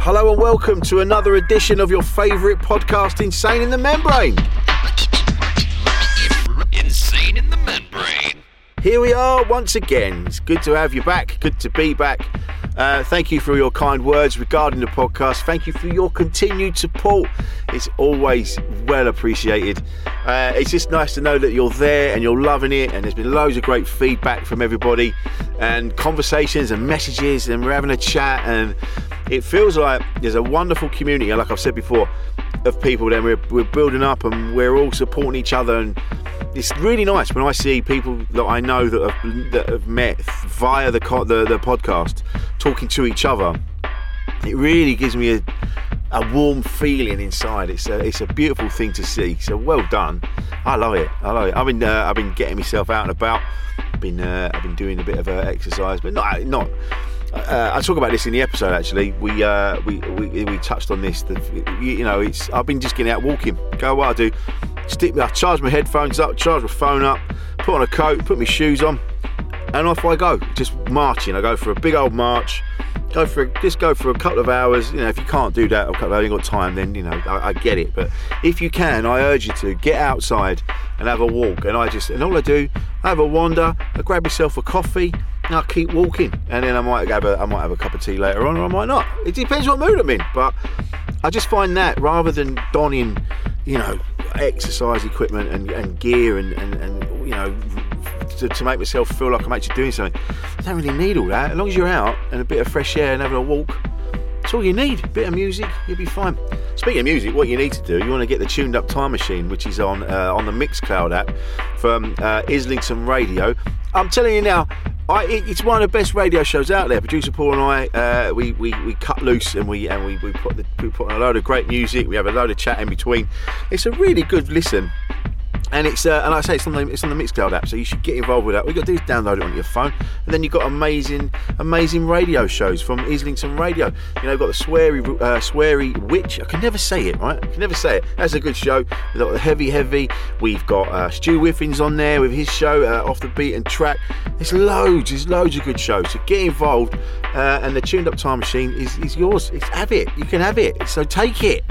Hello and welcome to another edition of your favourite podcast, Insane in the Membrane. Insane in the membrane. Here we are once again. It's good to have you back. Good to be back. Uh, thank you for your kind words regarding the podcast. Thank you for your continued support. It's always well appreciated. Uh, it's just nice to know that you're there and you're loving it. And there's been loads of great feedback from everybody, and conversations and messages, and we're having a chat. And it feels like there's a wonderful community, like I've said before, of people that we're, we're building up and we're all supporting each other. And it's really nice when I see people that I know that have, that have met via the, the, the podcast talking to each other. It really gives me a, a warm feeling inside. It's a it's a beautiful thing to see. So well done. I love it. I love it. I've been uh, I've been getting myself out and about. I've been uh, I've been doing a bit of uh, exercise, but not not. Uh, I talk about this in the episode. Actually, we uh, we, we we touched on this. That you know, it's I've been just getting out walking. Go what I do. Stick. I charge my headphones up, charge my phone up, put on a coat, put my shoes on, and off I go. Just marching. I go for a big old march. Go for a, just go for a couple of hours. You know, if you can't do that, or I ain't got time, then you know I, I get it. But if you can, I urge you to get outside and have a walk. And I just and all I do, I have a wander. I grab myself a coffee. I keep walking, and then I might have a I might have a cup of tea later on, or I might not. It depends what mood I'm in. But I just find that rather than donning, you know, exercise equipment and, and gear and, and, and you know to, to, make myself feel like I'm actually doing something. I don't really need all that. As long as you're out and a bit of fresh air and having a walk, that's all you need. A bit of music, you'll be fine. Speaking of music, what you need to do, you want to get the tuned up time machine, which is on uh, on the Mixcloud app from uh, Islington Radio. I'm telling you now, I, it, it's one of the best radio shows out there. Producer Paul and I, uh, we, we, we cut loose and we and we, we put the, we put on a load of great music. We have a load of chat in between. It's a really good listen and it's uh, and like I say it's on the it's on the Mixcloud app, so you should get involved with that. What you got to do is download it on your phone, and then you've got amazing amazing radio shows from Islington Radio. You know, you've got the Sweary uh, Sweary Witch. I can never say it right. I can never say it. That's a good show. We've got the Heavy Heavy. We've got uh, Stu Whiffins on there with his show uh, off the beaten track. There's loads. There's loads of good shows. So get involved, uh, and the tuned up time machine is is yours. It's have it. You can have it. So take it.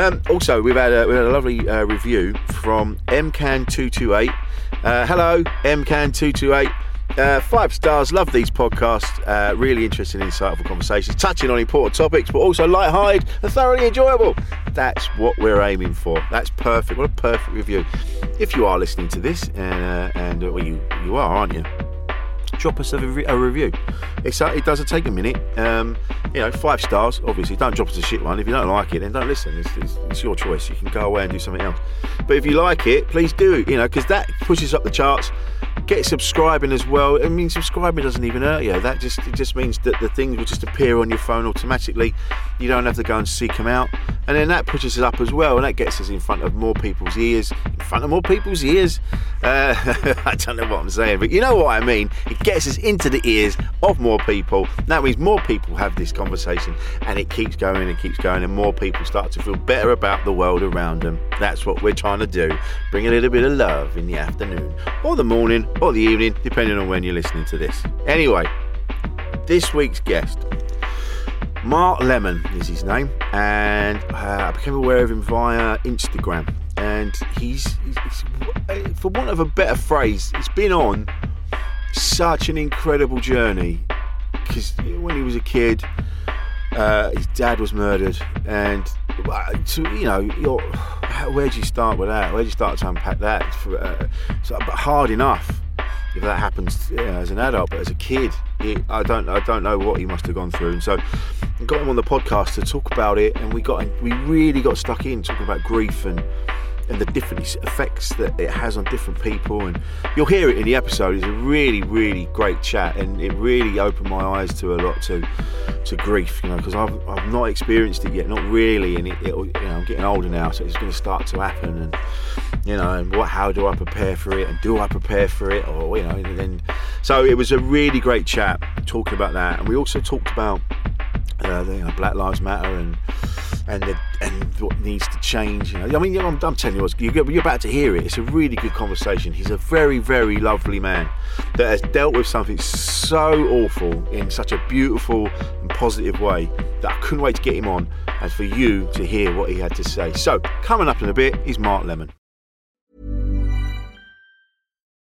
Um, also, we've had a, we had a lovely uh, review from MCAN228. Uh, hello, MCAN228. Uh, five stars, love these podcasts. Uh, really interesting, insightful conversations, touching on important topics, but also light-hearted and thoroughly enjoyable. That's what we're aiming for. That's perfect. What a perfect review. If you are listening to this, and, uh, and well, you you are, aren't you? Drop us a, re- a review. It's, uh, it doesn't take a minute. Um, you know, five stars, obviously. Don't drop us a shit one. If you don't like it, then don't listen. It's, it's, it's your choice. You can go away and do something else. But if you like it, please do, you know, because that pushes up the charts. Get subscribing as well. I mean, subscribing doesn't even hurt you. That just it just means that the things will just appear on your phone automatically. You don't have to go and seek them out, and then that pushes us up as well, and that gets us in front of more people's ears. In front of more people's ears. Uh, I don't know what I'm saying, but you know what I mean. It gets us into the ears of more people. That means more people have this conversation, and it keeps going and keeps going, and more people start to feel better about the world around them. That's what we're trying to do. Bring a little bit of love in the afternoon or the morning or the evening, depending on when you're listening to this. Anyway, this week's guest. Mark Lemon is his name, and uh, I became aware of him via Instagram. And he's, he's, he's, for want of a better phrase, he's been on such an incredible journey because when he was a kid, uh, his dad was murdered, and uh, to, you know, where do you start with that? Where do you start to unpack that? For, uh, so, but hard enough if that happens as an adult, but as a kid, he, I don't, I don't know what he must have gone through. And so, I got him on the podcast to talk about it, and we got, we really got stuck in talking about grief and and the different effects that it has on different people. And you'll hear it in the episode. It's a really, really great chat, and it really opened my eyes to a lot to to grief. You know, because I've, I've not experienced it yet, not really, and it, it, you know I'm getting older now, so it's going to start to happen. And you know, and what, how do I prepare for it, and do I prepare for it, or you know, and then so it was a really great chat talking about that, and we also talked about uh, you know, Black Lives Matter and and the, and what needs to change. You know, I mean, I'm, I'm telling you, what, you're, you're about to hear it. It's a really good conversation. He's a very, very lovely man that has dealt with something so awful in such a beautiful and positive way that I couldn't wait to get him on and for you to hear what he had to say. So, coming up in a bit is Mark Lemon.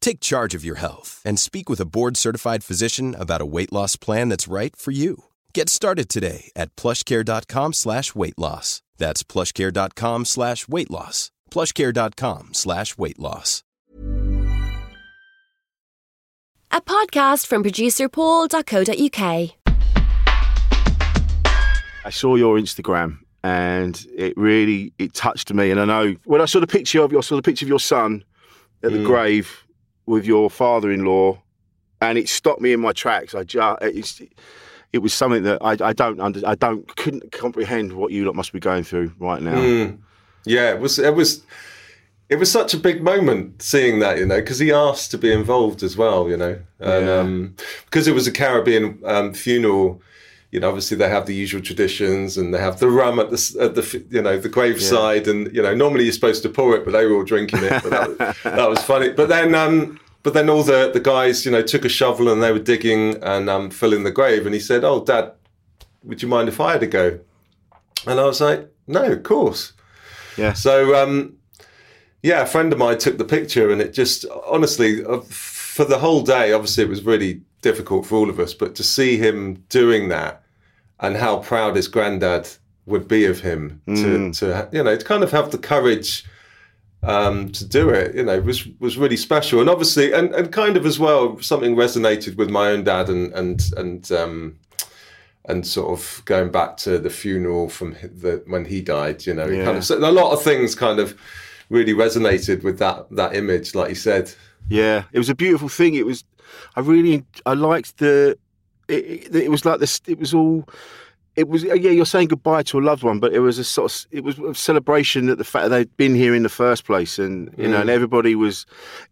Take charge of your health and speak with a board-certified physician about a weight loss plan that's right for you. Get started today at plushcare.com slash weight loss. That's plushcare.com slash weight loss. plushcare.com slash weight loss. A podcast from producer paul.co.uk. I saw your Instagram and it really it touched me. And I know when I saw the picture of your saw the picture of your son at the mm. grave with your father-in-law, and it stopped me in my tracks. I just it was something that I, I don't under, I don't couldn't comprehend what you lot must be going through right now. Mm. Yeah, it was it was it was such a big moment seeing that, you know, because he asked to be involved as well, you know, and Yeah. um, because it was a Caribbean um, funeral. You know, obviously they have the usual traditions, and they have the rum at the at the you know the graveside, and you know normally you're supposed to pour it, but they were all drinking it. But that, was- that was funny. But then, um, but then all the the guys, you know, took a shovel and they were digging and um, filling the grave, and he said, "Oh, Dad, would you mind if I had a go?" And I was like, "No, of course." Yeah. So, um, yeah, a friend of mine took the picture, and it just honestly, uh, for the whole day, obviously, it was really difficult for all of us. But to see him doing that, and how proud his granddad would be of him to, to you know, to kind of have the courage um, to do it, you know, was was really special. And obviously, and, and kind of as well, something resonated with my own dad, and and and um, and sort of going back to the funeral from the when he died. You know, it kind of a lot of things kind of really resonated with that that image, like you said. Yeah, it was a beautiful thing. It was, I really, I liked the, it, it, it was like this, it was all, it was, yeah, you're saying goodbye to a loved one, but it was a sort of, it was a celebration that the fact that they'd been here in the first place and, you know, and mm. everybody was,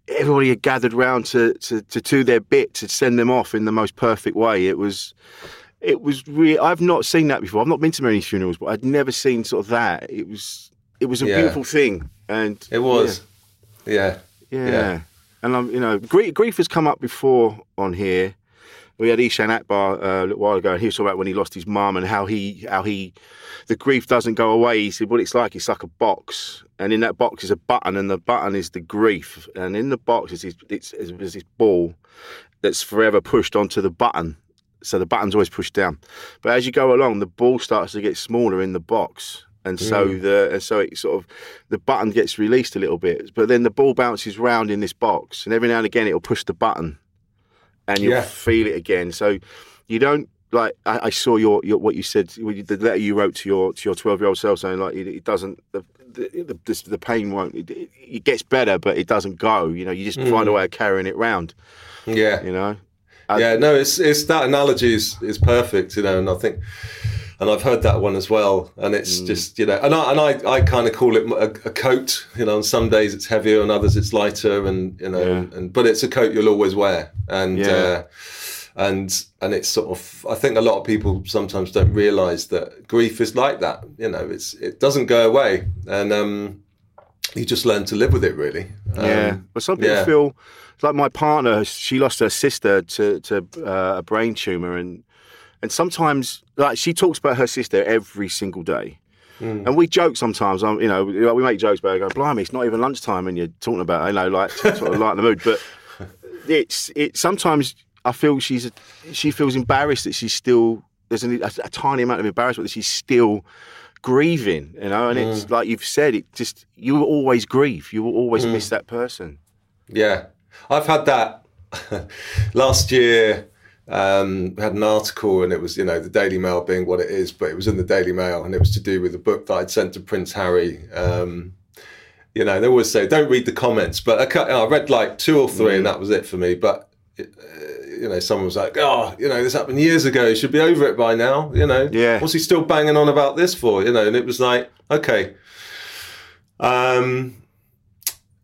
everybody had gathered round to, to, to do their bit to send them off in the most perfect way. It was, it was really, I've not seen that before. I've not been to many funerals, but I'd never seen sort of that. It was, it was a Yeah. beautiful thing. And It was, yeah, yeah. Yeah. And I'm, you know, grief, grief has come up before on here, we had Ishan Akbar uh, a little while ago, and he was talking about when he lost his mum and how he how he the grief doesn't go away. He said what it's like. It's like a box, and in that box is a button, and the button is the grief, and in the box is this, it's, it's, this ball that's forever pushed onto the button. So the button's always pushed down, but as you go along, the ball starts to get smaller in the box, and so Mm. the and so it sort of the button gets released a little bit, but then the ball bounces round in this box, and every now and again it'll push the button, and you'll Yeah. feel it again. So you don't like. I, I saw your, your what you said the letter you wrote to your to your twelve year old self saying like it, it doesn't the the, the, the pain won't it, it gets better but it doesn't go. You know you just find a Mm. way of carrying it round. Yeah. You know. yeah, no, it's it's that analogy is is perfect, you know, and I think, and I've heard that one as well, and it's Mm. just you know, and I and I, I kind of call it a, a coat, you know. On some days it's heavier, on others it's lighter, and you know, and, and but it's a coat you'll always wear, and Yeah. uh, and and it's sort of I think a lot of people sometimes don't realise that grief is like that, you know, it's it doesn't go away, and um, you just learn to live with it, really. yeah, Um, but some people yeah. feel like my partner. She lost her sister to to uh, a brain tumor, and and sometimes like she talks about her sister every single day. Mm. And we joke sometimes. I'm, you know, we make jokes about it. Go, blimey, it's not even lunchtime, and you're talking about, you know, like sort of lighten the mood. But it's it. Sometimes I feel she's she feels embarrassed that she's still there's a, a, tiny amount of embarrassment that she's still grieving. You know, and it's Mm. like you've said, it just you will always grieve. You will always Mm. miss that person. Yeah, I've had that last year. Um, we had an article, and it was you know the Daily Mail being what it is, but it was in the Daily Mail, and it was to do with a book that I'd sent to Prince Harry. Um, you know, they always say don't read the comments, but I, cut- I read like two or three, and that was it for me. But uh, you know, someone was like, "Oh, you know, this happened years ago. You should be over it by now." You know, Yeah. What's he still banging on about this for? You know, and it was like, okay. Um,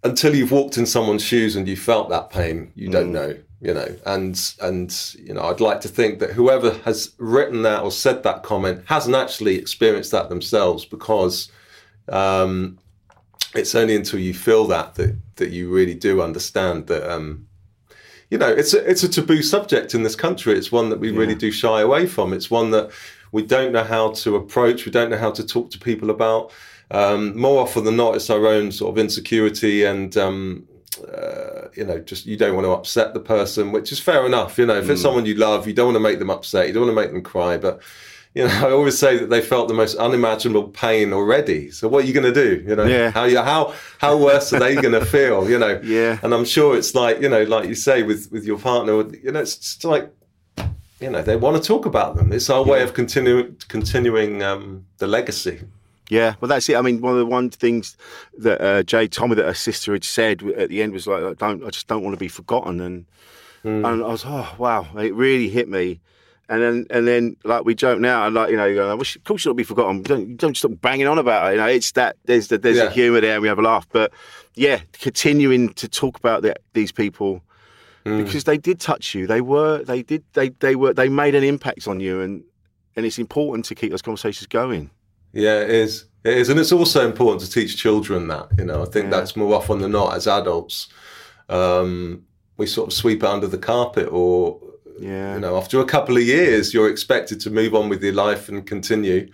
until you've walked in someone's shoes and you felt that pain, you don't know, you know. And and you know, I'd like to think that whoever has written that or said that comment hasn't actually experienced that themselves, because um, it's only until you feel that that that you really do understand that. Um, you know, it's a, it's a taboo subject in this country. It's one that we really do shy away from. It's one that we don't know how to approach. We don't know how to talk to people about. Um, more often than not, it's our own sort of insecurity and, um, uh, you know, just you don't want to upset the person, which is fair enough. You know, if it's Mm. someone you love, you don't want to make them upset. You don't want to make them cry. But, you know, I always say that they felt the most unimaginable pain already. So what are you going to do? You know, Yeah. how how how worse are they going to feel? You know, Yeah. and I'm sure it's like you know, like you say with with your partner, you know, it's just like you know they want to talk about them. It's our way of continuing continuing um, the legacy. Yeah, well, that's it. I mean, one of the one things that uh, Jay told me that her sister had said at the end was like, "I "Don't, I just don't want to be forgotten." And and I was, oh wow, it really hit me. And then and then like we joke now, and like you know, you go, of course she'll be forgotten. Don't don't stop banging on about it. You know, it's that there's the, there's Yeah. a humour there, and we have a laugh. But yeah, continuing to talk about the, these people because they did touch you. They were they did they they were they made an impact on you, and and it's important to keep those conversations going. Yeah, it is. It is, and it's also important to teach children that. You know, I think Yeah. that's more often than not as adults, um, we sort of sweep it under the carpet, or Yeah. you know, after a couple of years, you're expected to move on with your life and continue.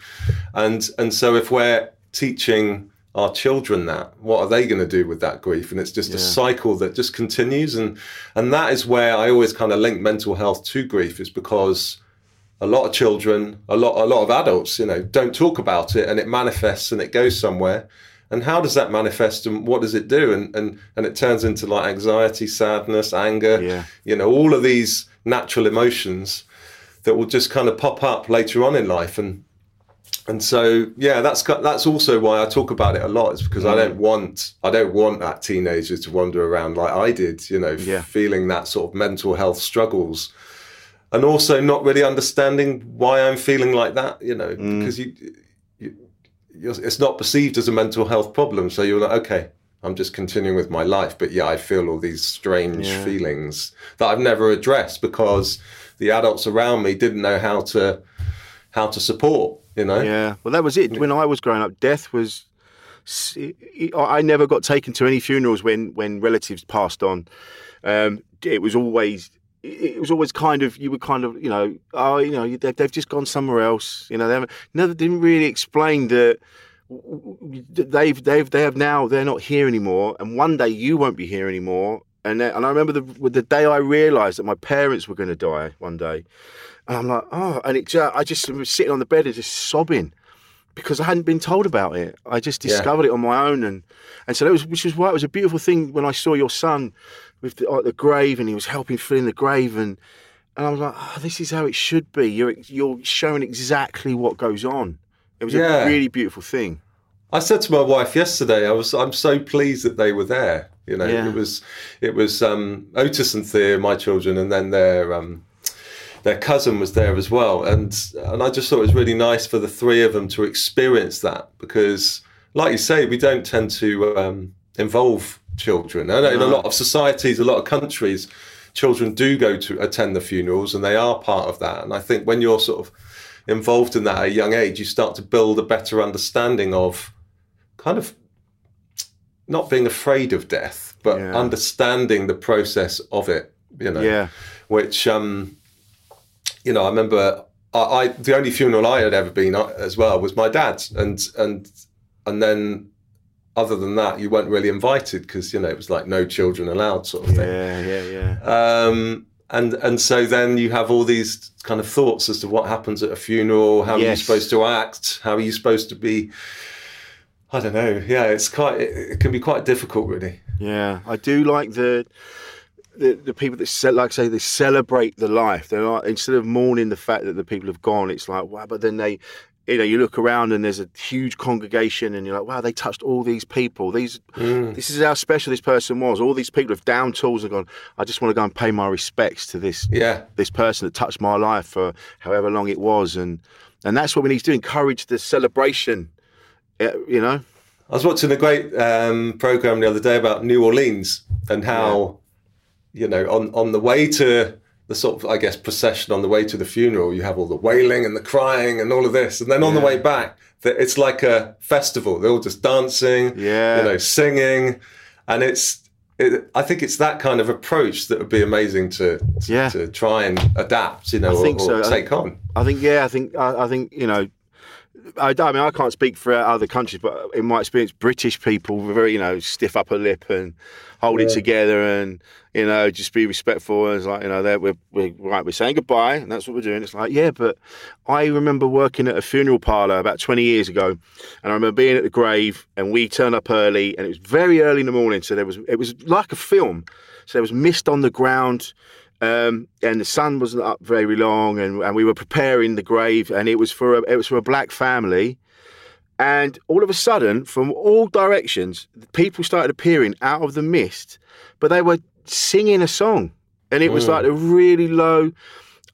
And and so if we're teaching our children that, what are they going to do with that grief? And it's just a cycle that just continues. And and that is where I always kind of link mental health to grief, is because a lot of children, a lot a lot of adults, you know, don't talk about it, and it manifests and it goes somewhere. And how does that manifest, and what does it do? And and and it turns into like anxiety, sadness, anger, Yeah. you know, all of these natural emotions that will just kind of pop up later on in life. And and so yeah, that's got- that's also why I talk about it a lot. Is because I mm. don't want I don't want that teenager to wander around like I did, you know, Yeah. feeling that sort of mental health struggles and also not really understanding why I'm feeling like that, you know, because you, you you're, it's not perceived as a mental health problem. So you're like, okay, I'm just continuing with my life, but yeah, I feel all these strange Yeah. feelings that I've never addressed because the adults around me didn't know how to how to support, you know. Yeah, well, that was it. When I was growing up, death was. I never got taken to any funerals when when relatives passed on. Um, it was always it was always kind of you were kind of you know oh you know they've, they've just gone somewhere else you know they haven't, never didn't really explain that they've they've they have now they're not here anymore and one day you won't be here anymore and then, and I remember the the day I realised that my parents were going to die one day and I'm like oh and it I just was sitting on the bed and just sobbing because I hadn't been told about it I just Yeah. discovered it on my own and and so that was which was why it was a beautiful thing when I saw your son with the, at the grave and he was helping fill in the grave and and I was like, oh, this is how it should be. You're you're showing exactly what goes on. It was Yeah. a really beautiful thing. I said to my wife yesterday, I was I'm so pleased that they were there. You know, Yeah. it was it was um, Otis and Thea, my children, and then their um, their cousin was there as well. And and I just thought it was really nice for the three of them to experience that because, like you say, we don't tend to um, involve children. I know in a lot of societies, a lot of countries, children do go to attend the funerals and they are part of that. And I think when you're sort of involved in that at a young age, you start to build a better understanding of kind of not being afraid of death, but Yeah. understanding the process of it. You know, Yeah. which um, you know, I remember I, I the only funeral I had ever been at as well was my dad's, and and and then other than that, you weren't really invited because you know it was like no children allowed sort of thing. Yeah, yeah, yeah. Um, and and so then you have all these kind of thoughts as to what happens at a funeral, how are you supposed to act, how are you supposed to be. I don't know. Yeah, it's quite. It, it can be quite difficult, really. Yeah, I do like the the, the people that ce- like I say they celebrate the life. They're like instead of mourning the fact that the people have gone, it's like wow. But then they, you know, you look around and there's a huge congregation, and you're like, wow, they touched all these people. These, this is how special this person was. All these people have down tools and gone. I just want to go and pay my respects to this Yeah, this person that touched my life for however long it was, and and that's what we need to do. Encourage the celebration. uh, You know. I was watching a great um, program the other day about New Orleans and how, you know, on on the way to the sort of I guess procession on the way to the funeral, you have all the wailing and the crying and all of this, and then on the way back, that it's like a festival. They're all just dancing, Yeah. you know, singing, and it's. It, I think it's that kind of approach that would be amazing to to, Yeah. to try and adapt, you know, I or, so. or I take think- on. I think yeah, I think I, I think you know. I, I mean, I can't speak for other countries, but in my experience, British people were very, you know, stiff upper lip and hold it together, and you know, just be respectful. And it's like, you know, we're, we're right, we're saying goodbye, and that's what we're doing. It's like, yeah, but I remember working at a funeral parlour about 20 years ago, and I remember being at the grave, and we turned up early, and it was very early in the morning, so there was it was like a film, so there was mist on the ground. Um, and the sun wasn't up very long, and, and we were preparing the grave, and it was for a, it was for a black family, and all of a sudden, from all directions, people started appearing out of the mist, but they were singing a song, and it was like a really low.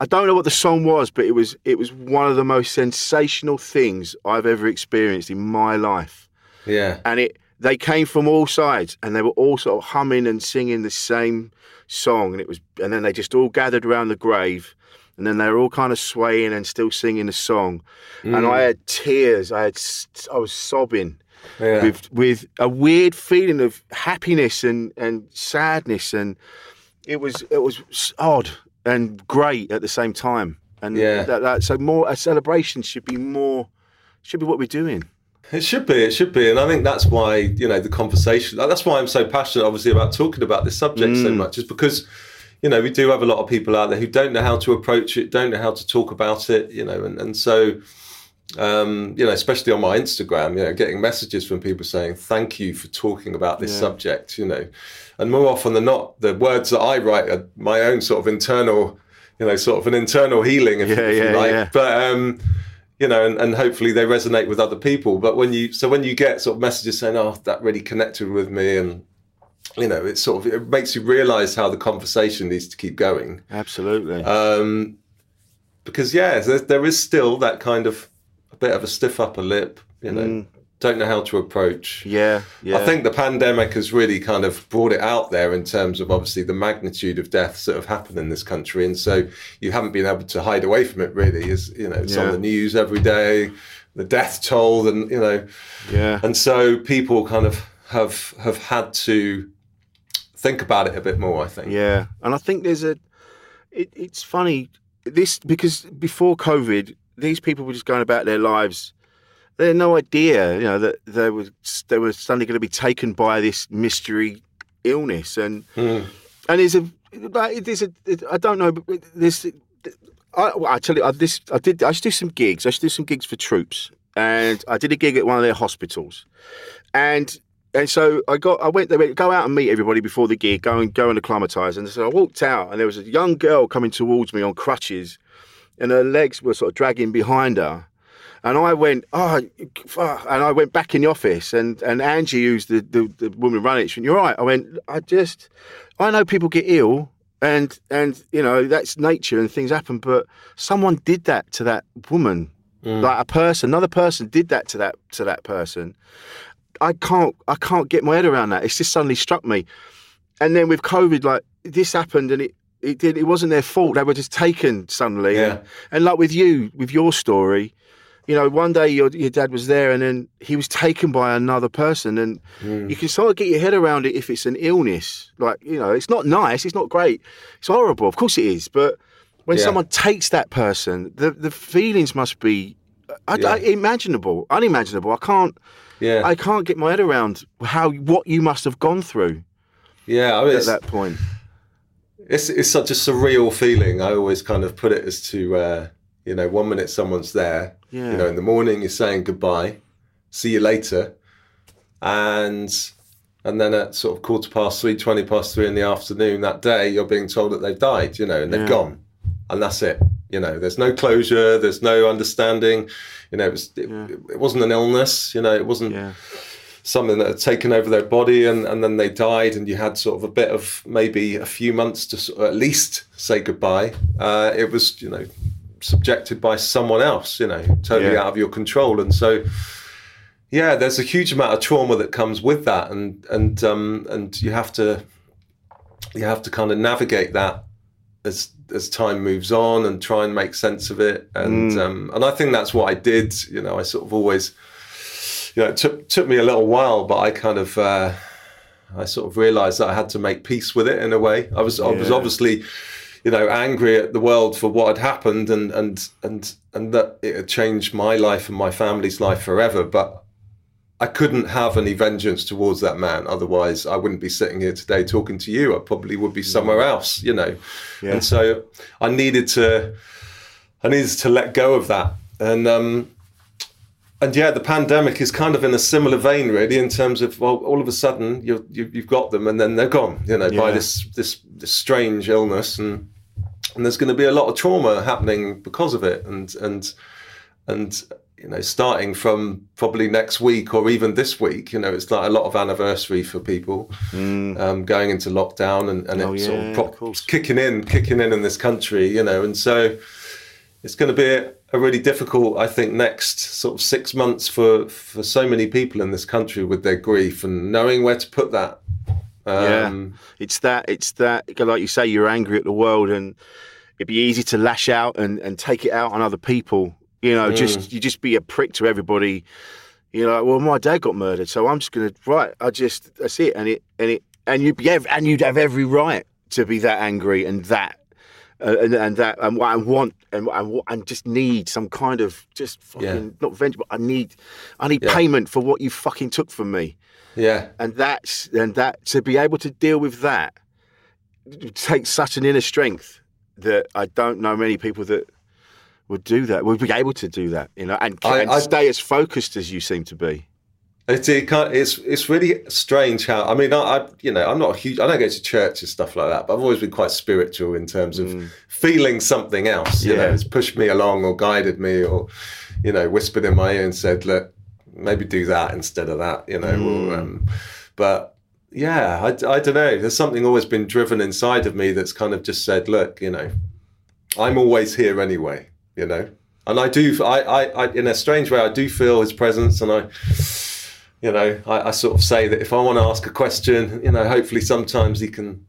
I don't know what the song was, but it was it was one of the most sensational things I've ever experienced in my life. Yeah, and it they came from all sides and they were all sort of humming and singing the same song and it was and then they just all gathered around the grave and then they were all kind of swaying and still singing the song. And i mm. had tears. I had i was sobbing yeah. with with a weird feeling of happiness and and sadness and it was it was odd and great at the same time. And Yeah. that, that so more a celebration should be more should be what we're doing It should be, it should be, and I think that's why you know the conversation. That's why I'm so passionate, obviously, about talking about this subject so much, is because you know we do have a lot of people out there who don't know how to approach it, don't know how to talk about it, you know, and and so um, you know, especially on my Instagram, you know, getting messages from people saying thank you for talking about this subject, you know, and more often than not, the words that I write are my own sort of internal, you know, sort of an internal healing, if, Yeah, if you yeah, like, yeah. but. um you know, and, and hopefully they resonate with other people. But when you, so when you get sort of messages saying, "Oh, that really connected with me," and you know, it's sort of it makes you realise how the conversation needs to keep going. absolutely Um, because yeah, there, there is still that kind of a bit of a stiff upper lip. You know, don't know how to approach. yeah yeah I think the pandemic has really kind of brought it out there in terms of obviously the magnitude of deaths that have happened in this country, and so you haven't been able to hide away from it. Really, is you know it's on the news every day, the death toll, and you know, yeah and so people kind of have have had to think about it a bit more. I think. Yeah, and I think there's a it, it's funny this because before COVID, these people were just going about their lives. They had no idea, you know, that they were they were suddenly going to be taken by this mystery illness, and Mm. and there's a like, there's a I don't know, but there's I, well, I tell you, I, this I did I used to do some gigs. I used to do some gigs for troops, and I did a gig at one of their hospitals, and and so I got I went they went go out and meet everybody before the gig, go and go and acclimatise. And so I walked out, and there was a young girl coming towards me on crutches, and her legs were sort of dragging behind her. And I went, oh, fuck. and I went back in the office, and, and Angie, who's the, the, the woman running it, she went, you're right. I went, I just, I know people get ill, and and you know that's nature and things happen, but someone did that to that woman, mm. like a person, another person did that to that to that person. I can't, I can't get my head around that. It's just suddenly struck me, and then with COVID, like this happened, and it. It did. It wasn't their fault. They were just taken suddenly. Yeah. And, and like with you, with your story, you know, one day your your dad was there, and then he was taken by another person, and Mm. you can sort of get your head around it if it's an illness. Like you know, it's not nice, it's not great, it's horrible. Of course it is, but when Yeah. someone takes that person, the the feelings must be I, Yeah. I- imaginable, unimaginable. I can't, Yeah, I can't get my head around how what you must have gone through yeah. I mean, at that point. it's it's such a surreal feeling. I always kind of put it as to uh, you know, one minute someone's there, Yeah. you know, in the morning you're saying goodbye, see you later, and and then at sort of quarter past three, twenty past three in the afternoon that day, you're being told that they've died, you know, and they've Yeah. gone, and that's it. You know, there's no closure, there's no understanding. You know, it was it, it wasn't an illness. You know, it wasn't Yeah. something that had taken over their body and, and then they died and you had sort of a bit of maybe a few months to sort of at least say goodbye uh, it was you know subjected by someone else you know totally Yeah. out of your control. And so yeah there's a huge amount of trauma that comes with that. And and um and you have to you have to kind of navigate that as as time moves on and try and make sense of it. And um and I think that's what I did. You know I sort of always you know, it took took me a little while, but I kind of uh, I sort of realised that I had to make peace with it in a way. I was I was obviously, you know, angry at the world for what had happened and and and and that it had changed my life and my family's life forever. But I couldn't have any vengeance towards that man. Otherwise, I wouldn't be sitting here today talking to you. I probably would be somewhere else, you know. Yeah. And so I needed to I needed to let go of that. And um, and yeah, the pandemic is kind of in a similar vein, really, in terms of well, all of a sudden you, you've got them and then they're gone, you know, by this this this strange illness, and and there's going to be a lot of trauma happening because of it, and and and you know, starting from probably next week or even this week, you know, it's like a lot of anniversary for people um, going into lockdown and, and Oh, it's sort of, pro- of kicking in, kicking in in this country, you know, and so it's going to be a, a really difficult, I think, next sort of six months for for so many people in this country with their grief and knowing where to put that. Yeah, Um, it's that. It's that. Like you say, you're angry at the world, and it'd be easy to lash out and, and take it out on other people. You know, just you just be a prick to everybody. You know, well, my dad got murdered, so I'm just gonna right. I just that's it, and it and it and you'd be ev- and you'd have every right to be that angry and that. Uh, and, and that and what I want and what I wa- and just need some kind of just fucking Yeah. not vengeance, but I need I need Yeah. payment for what you fucking took from me yeah, and that's and that to be able to deal with that takes such an inner strength that I don't know many people that would do that would be able to do that you know and, I- and I- stay as focused as you seem to be It's it it's it's really strange how I mean I, I you know I'm not a huge I don't go to church and stuff like that but I've always been quite spiritual in terms of feeling something else you know Mm. Yeah. it's pushed me along or guided me or you know whispered in my ear and said look maybe do that instead of that you know Mm. or, um, but yeah I, I don't know there's something always been driven inside of me that's kind of just said look you know I'm always here anyway you know and I do I, I, I in a strange way I do feel his presence and I you know, I, I sort of say that if I want to ask a question, you know, hopefully sometimes he can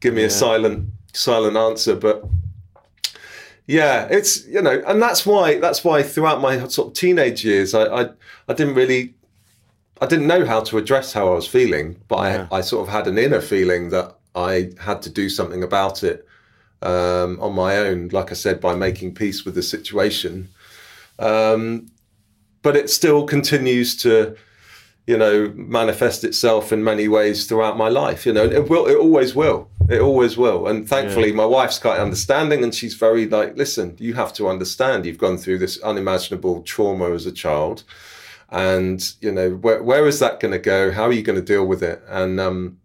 give me a silent silent answer. But yeah, it's you know, and that's why that's why throughout my sort of teenage years, I I, I didn't really. I didn't know how to address how I was feeling, but I, I sort of had an inner feeling that I had to do something about it. um, on my own. Like I said, by making peace with the situation, um, but it still continues to, you know, manifest itself in many ways throughout my life. You know, it will. It always will. It always will. And thankfully, my wife's quite understanding, and she's very like, listen, you have to understand. You've gone through this unimaginable trauma as a child and you know where, where is that going to go how are you going to deal with it and um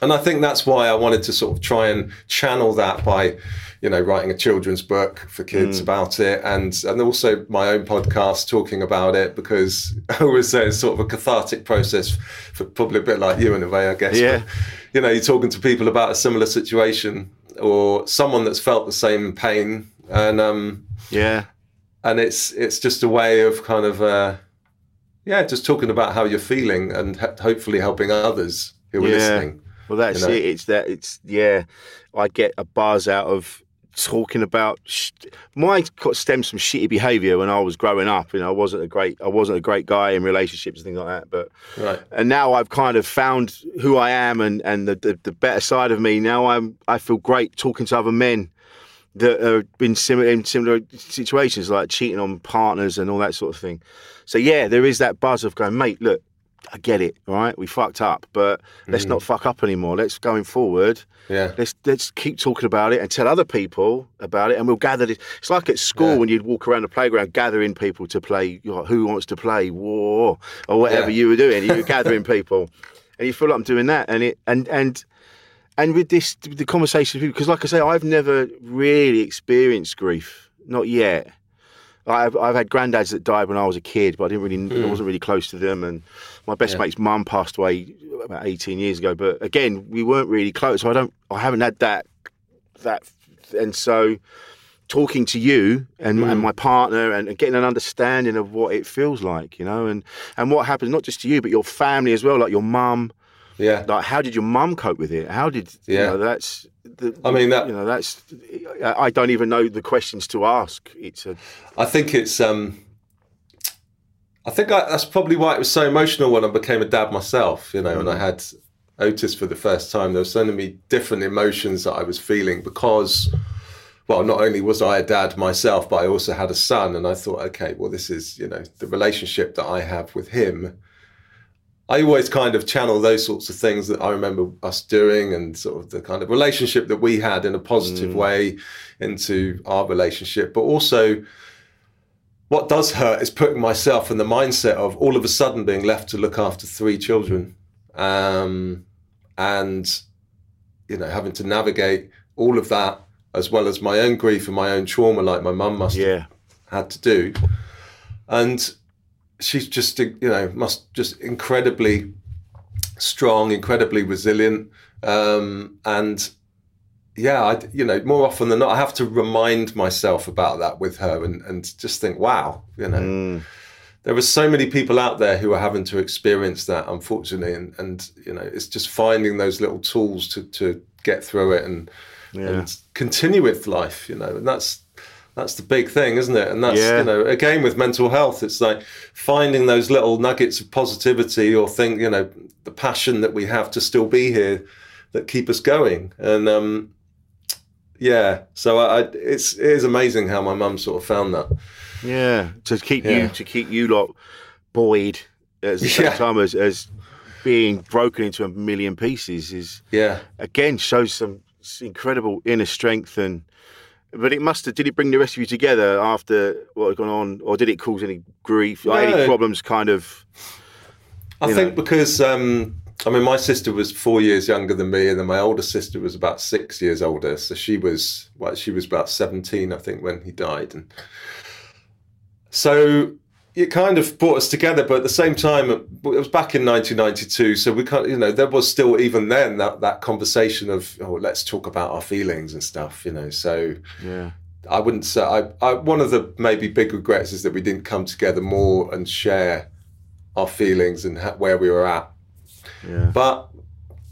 and i think that's why i wanted to sort of try and channel that by you know writing a children's book for kids Mm. about it and and also my own podcast talking about it because i always say it's sort of a cathartic process for probably a bit like you in a way i guess Yeah. But, you know you're talking to people about a similar situation or someone that's felt the same pain and um Yeah. and it's it's just a way of kind of uh, yeah, just talking about how you're feeling and ho- hopefully helping others who are Yeah. listening. Well, that's you know? it. It's that. It's yeah. I get a buzz out of talking about. Sh- my got stems from shitty behaviour when I was growing up. You know, I wasn't a great. I wasn't a great guy in relationships and things like that. But Right. and now I've kind of found who I am and and the, the the better side of me. Now I'm I feel great talking to other men that have been similar in similar situations, like cheating on partners and all that sort of thing. So yeah, there is that buzz of going, mate. Look, I get it. All right, we fucked up, but let's mm. not fuck up anymore. Let's going forward. Yeah. Let's let's keep talking about it and tell other people about it, and we'll gather this. It's like at school Yeah. when you'd walk around the playground gathering people to play. Who wants to play war or whatever Yeah. you were doing? You were gathering people, and you feel like I'm doing that, and it and and and with this the conversation because like I say, I've never really experienced grief, not yet. I've I've had granddads that died when I was a kid, but I didn't really I hmm. wasn't really close to them. And my best mate's mum passed away about eighteen years ago. But again, we weren't really close. So I don't I haven't had that that and so talking to you and, and hmm. my partner and, and getting an understanding of what it feels like, you know, and and what happens not just to you but your family as well, like your mum. Yeah. Like, how did your mum cope with it? How did you Yeah. know? That's. The, I mean, that- you know that's. I don't even know the questions to ask. It's a I think it's. um I think I, that's probably why it was so emotional when I became a dad myself. You know, and I had Otis for the first time, there were so many different emotions that I was feeling because, well, not only was I a dad myself, but I also had a son, and I thought, okay, well, this is you know the relationship that I have with him. I always kind of channel those sorts of things that I remember us doing and sort of the kind of relationship that we had in a positive way into our relationship. But also, what does hurt is putting myself in the mindset of all of a sudden being left to look after three children um, and, you know, having to navigate all of that as well as my own grief and my own trauma, like my mum must have had to do. And she's just, you know, must just incredibly strong, incredibly resilient. Um, and yeah, I, you know, more often than not, I have to remind myself about that with her and, and just think, wow, you know, Mm. there are so many people out there who are having to experience that, unfortunately. And, and you know, it's just finding those little tools to, to get through it and, and continue with life, you know, and that's, that's the big thing, isn't it? And that's, Yeah. you know, again with mental health, it's like finding those little nuggets of positivity or think, you know, the passion that we have to still be here that keep us going. And, um, yeah, so I, I, it's it is amazing how my mum sort of found that. Yeah, to keep Yeah. you to keep you lot buoyed at the same Yeah. time as, as being broken into a million pieces is Yeah, again shows some incredible inner strength and. But it must have. Did it bring the rest of you together after what had gone on, or did it cause any grief, like any problems? Kind of. I You think because um, I mean my sister was four years younger than me, and then my older sister was about six years older. So she was well, she was about seventeen, I think, when he died, and so it kind of brought us together. But at the same time, it was back in 1992, so we kind of, you know, there was still even then that that conversation of oh, let's talk about our feelings and stuff, you know. So Yeah. I wouldn't say I, I. One of the maybe big regrets is that we didn't come together more and share our feelings and ha- where we were at. Yeah. But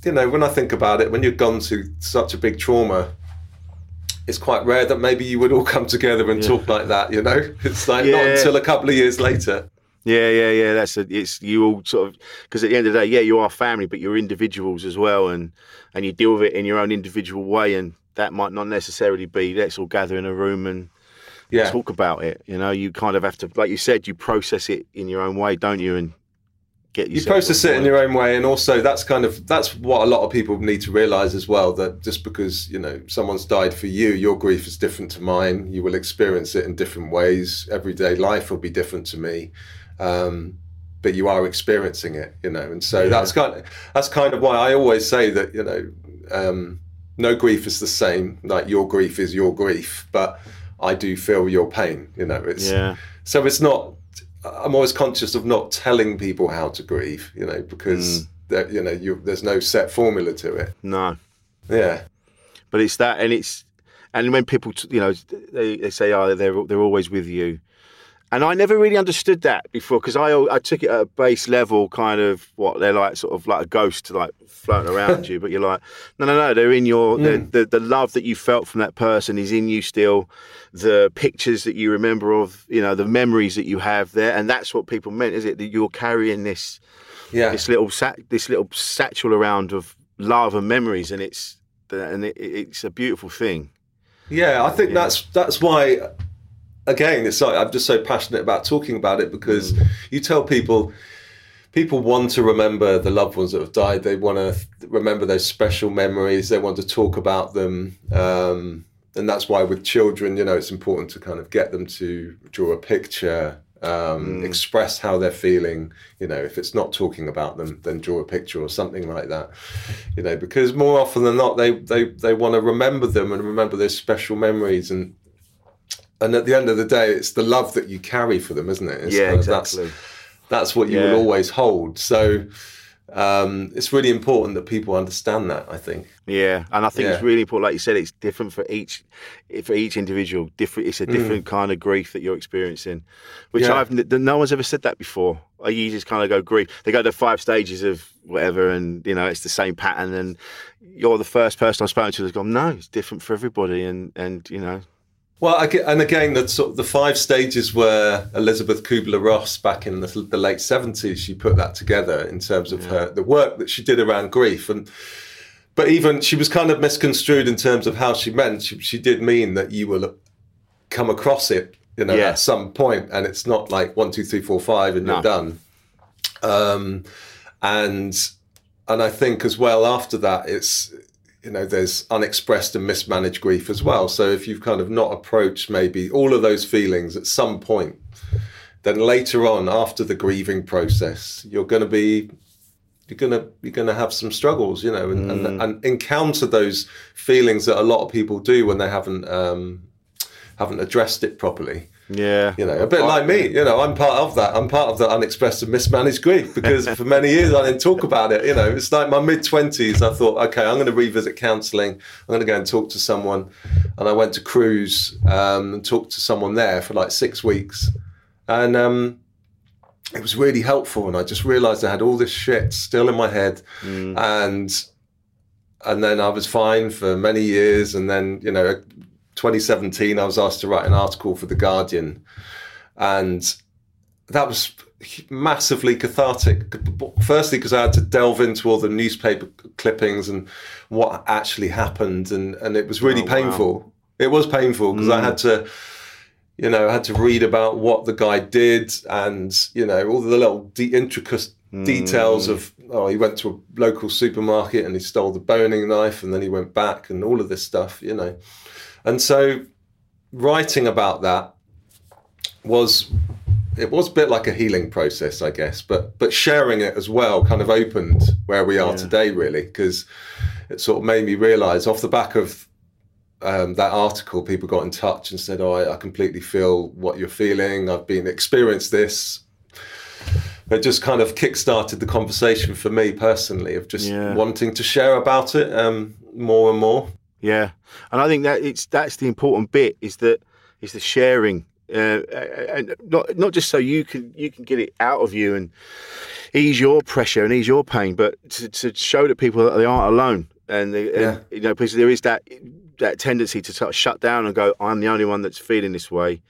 you know, when I think about it, when you've gone through such a big trauma, it's quite rare that maybe you would all come together and talk like that. You know, it's like not until a couple of years later. Yeah, yeah, yeah. That's a, it's you all sort of because at the end of the day, yeah, you are family, but you're individuals as well, and and you deal with it in your own individual way, and that might not necessarily be let's all gather in a room and Yeah. talk about it. You know, you kind of have to, like you said, you process it in your own way, don't you? And get you process to a it in your own way and also that's kind of that's what a lot of people need to realize as well that just because you know someone's died for you your grief is different to mine. You will experience it in different ways. Everyday life will be different to me. Um, but you are experiencing it you know and so that's kind of that's kind of why i always say that you know um, no grief is the same. Like your grief is your grief but i do feel your pain you know it's Yeah. so it's not i'm always conscious of not telling people how to grieve you know because Mm. there, you know you, there's no set formula to it No. yeah but it's that and it's and when people t- you know they, they say oh they're they're always with you and I never really understood that before because I I took it at a base level kind of what they're like sort of like a ghost like floating around you but you're like no no no they're in your the, mm. the the love that you felt from that person is in you still the pictures that you remember of you know the memories that you have there and that's what people meant is it that you're carrying this yeah this little sack, this little satchel around of love and memories, and it's and it, it's a beautiful thing. Yeah, I think that's that's why. Again, it's like I'm just so passionate about talking about it because Mm. you tell people, people want to remember the loved ones that have died. They want to remember those special memories. They want to talk about them, um, and that's why with children, you know, it's important to kind of get them to draw a picture, um, express how they're feeling. You know, if it's not talking about them, then draw a picture or something like that. You know, because more often than not, they they they want to remember them and remember those special memories and. And at the end of the day, it's the love that you carry for them, isn't it? It's yeah, kind of- that's- exactly. that's what you Yeah. will always hold. So um, it's really important that people understand that. I think. Yeah, and I think it's really important. Like you said, it's different for each for each individual. Different. It's a different kind of grief that you're experiencing, which Mm. Yeah. I've no one's ever said that before. I you just kind of go grief. They go to five stages of whatever, and you know it's the same pattern. And you're the first person I've spoken to that's gone. No, it's different for everybody, and and you know. Well, and again, the sort of the five stages where Elisabeth Kübler-Ross back in the, the late seventies, she put that together in terms of her the work that she did around grief, and but even she was kind of misconstrued in terms of how she meant. She, she did mean that you will come across it, you know, Yeah. at some point, and it's not like one, two, three, four, five, and No. you're done. Um, and and I think as well after that, it's you know there's unexpressed and mismanaged grief as well. So if you've kind of not approached maybe all of those feelings at some point, then later on after the grieving process, you're going to be you're gonna you're gonna have some struggles, you know, and, and, and encounter those feelings that a lot of people do when they haven't um, haven't addressed it properly. Yeah, You know, a bit like me. You know, I'm part of that. I'm part of the unexpressed and mismanaged grief because for many years I didn't talk about it. You know, it's like my mid twenties. I thought, okay, I'm going to revisit counselling. I'm going to go and talk to someone, and I went to Cruse um, and talked to someone there for like six weeks, and um, it was really helpful. And I just realised I had all this shit still in my head, and and then I was fine for many years, and then you know. 2017, I was asked to write an article for The Guardian, and that was massively cathartic. Firstly, because I had to delve into all the newspaper clippings and what actually happened, and, and it was really Oh, wow. painful. It was painful because I mm. had to, you know, I had to read about what the guy did and, you know, all the little de- intricate mm. details of, oh, he went to a local supermarket and he stole the boning knife and then he went back and all of this stuff, you know. And so writing about that was it was a bit like a healing process, I guess, but but sharing it as well kind of opened where we are today, really, because it sort of made me realise off the back of um, that article, people got in touch and said, "Oh, I, I completely feel what you're feeling. I've been experienced this." It just kind of kick-started the conversation for me personally of just Yeah. wanting to share about it um, more and more. Yeah, and I think that it's that's the important bit is that is the sharing, uh, and not not just so you can you can get it out of you and ease your pressure and ease your pain, but to, to show that people that they aren't alone, and, they, and, you know because there is that that tendency to sort of shut down and go, I'm the only one that's feeling this way,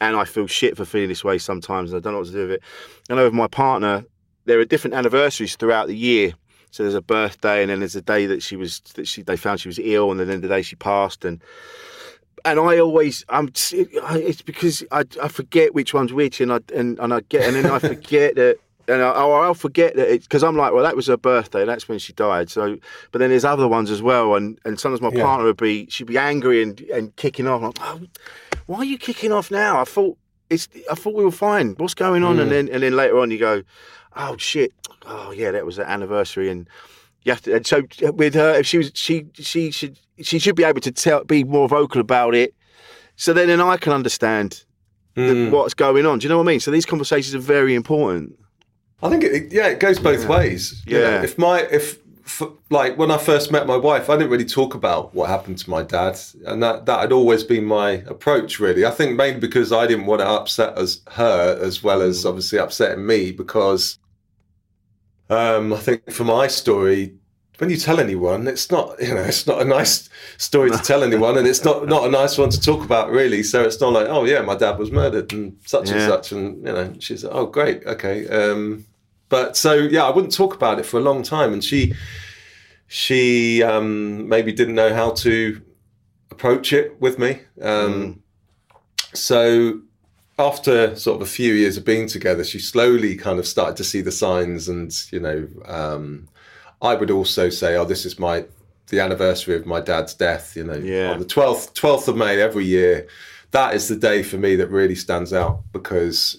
and I feel shit for feeling this way sometimes, and I don't know what to do with it. I know with my partner, there are different anniversaries throughout the year So there's a birthday, and then there's a day that she was that she they found she was ill, and then the day she passed, and and I always I'm it's because I, I forget which one's which, and I and, and I get and then I forget that. And I, I'll forget that it's because I'm like, well, that was her birthday. That's when she died. So, but then there's other ones as well. And, and sometimes my Yeah. partner would be, she'd be angry and, and kicking off. Like, oh, why are you kicking off now? I thought it's, I thought we were fine. What's going on? And mm. then, and then later on, you go, oh shit, oh yeah, that was the anniversary, and you have to. And so with her, if she was, she she should she should be able to tell, be more vocal about it. So then, then I can understand the, hmm. what's going on. Do you know what I mean? So these conversations are very important. I think it, yeah, it goes both ways. you know. Yeah. if my if f- like when I first met my wife, I didn't really talk about what happened to my dad, and that that had always been my approach. Really, I think mainly because I didn't want to upset as her as well as hmm. obviously upsetting me. Because um, I think for my story, when you tell anyone, it's not you know it's not a nice story to tell anyone, and it's not not a nice one to talk about really. So it's not like oh yeah, my dad was murdered and such and such, and you know she's oh great okay. Um, but so yeah, I wouldn't talk about it for a long time, and she she um, maybe didn't know how to approach it with me. Um, So after sort of a few years of being together, she slowly kind of started to see the signs, and you know, um, I would also say, "Oh, this is my the anniversary of my dad's death." You know, Yeah. on the twelfth twelfth of May every year. That is the day for me that really stands out because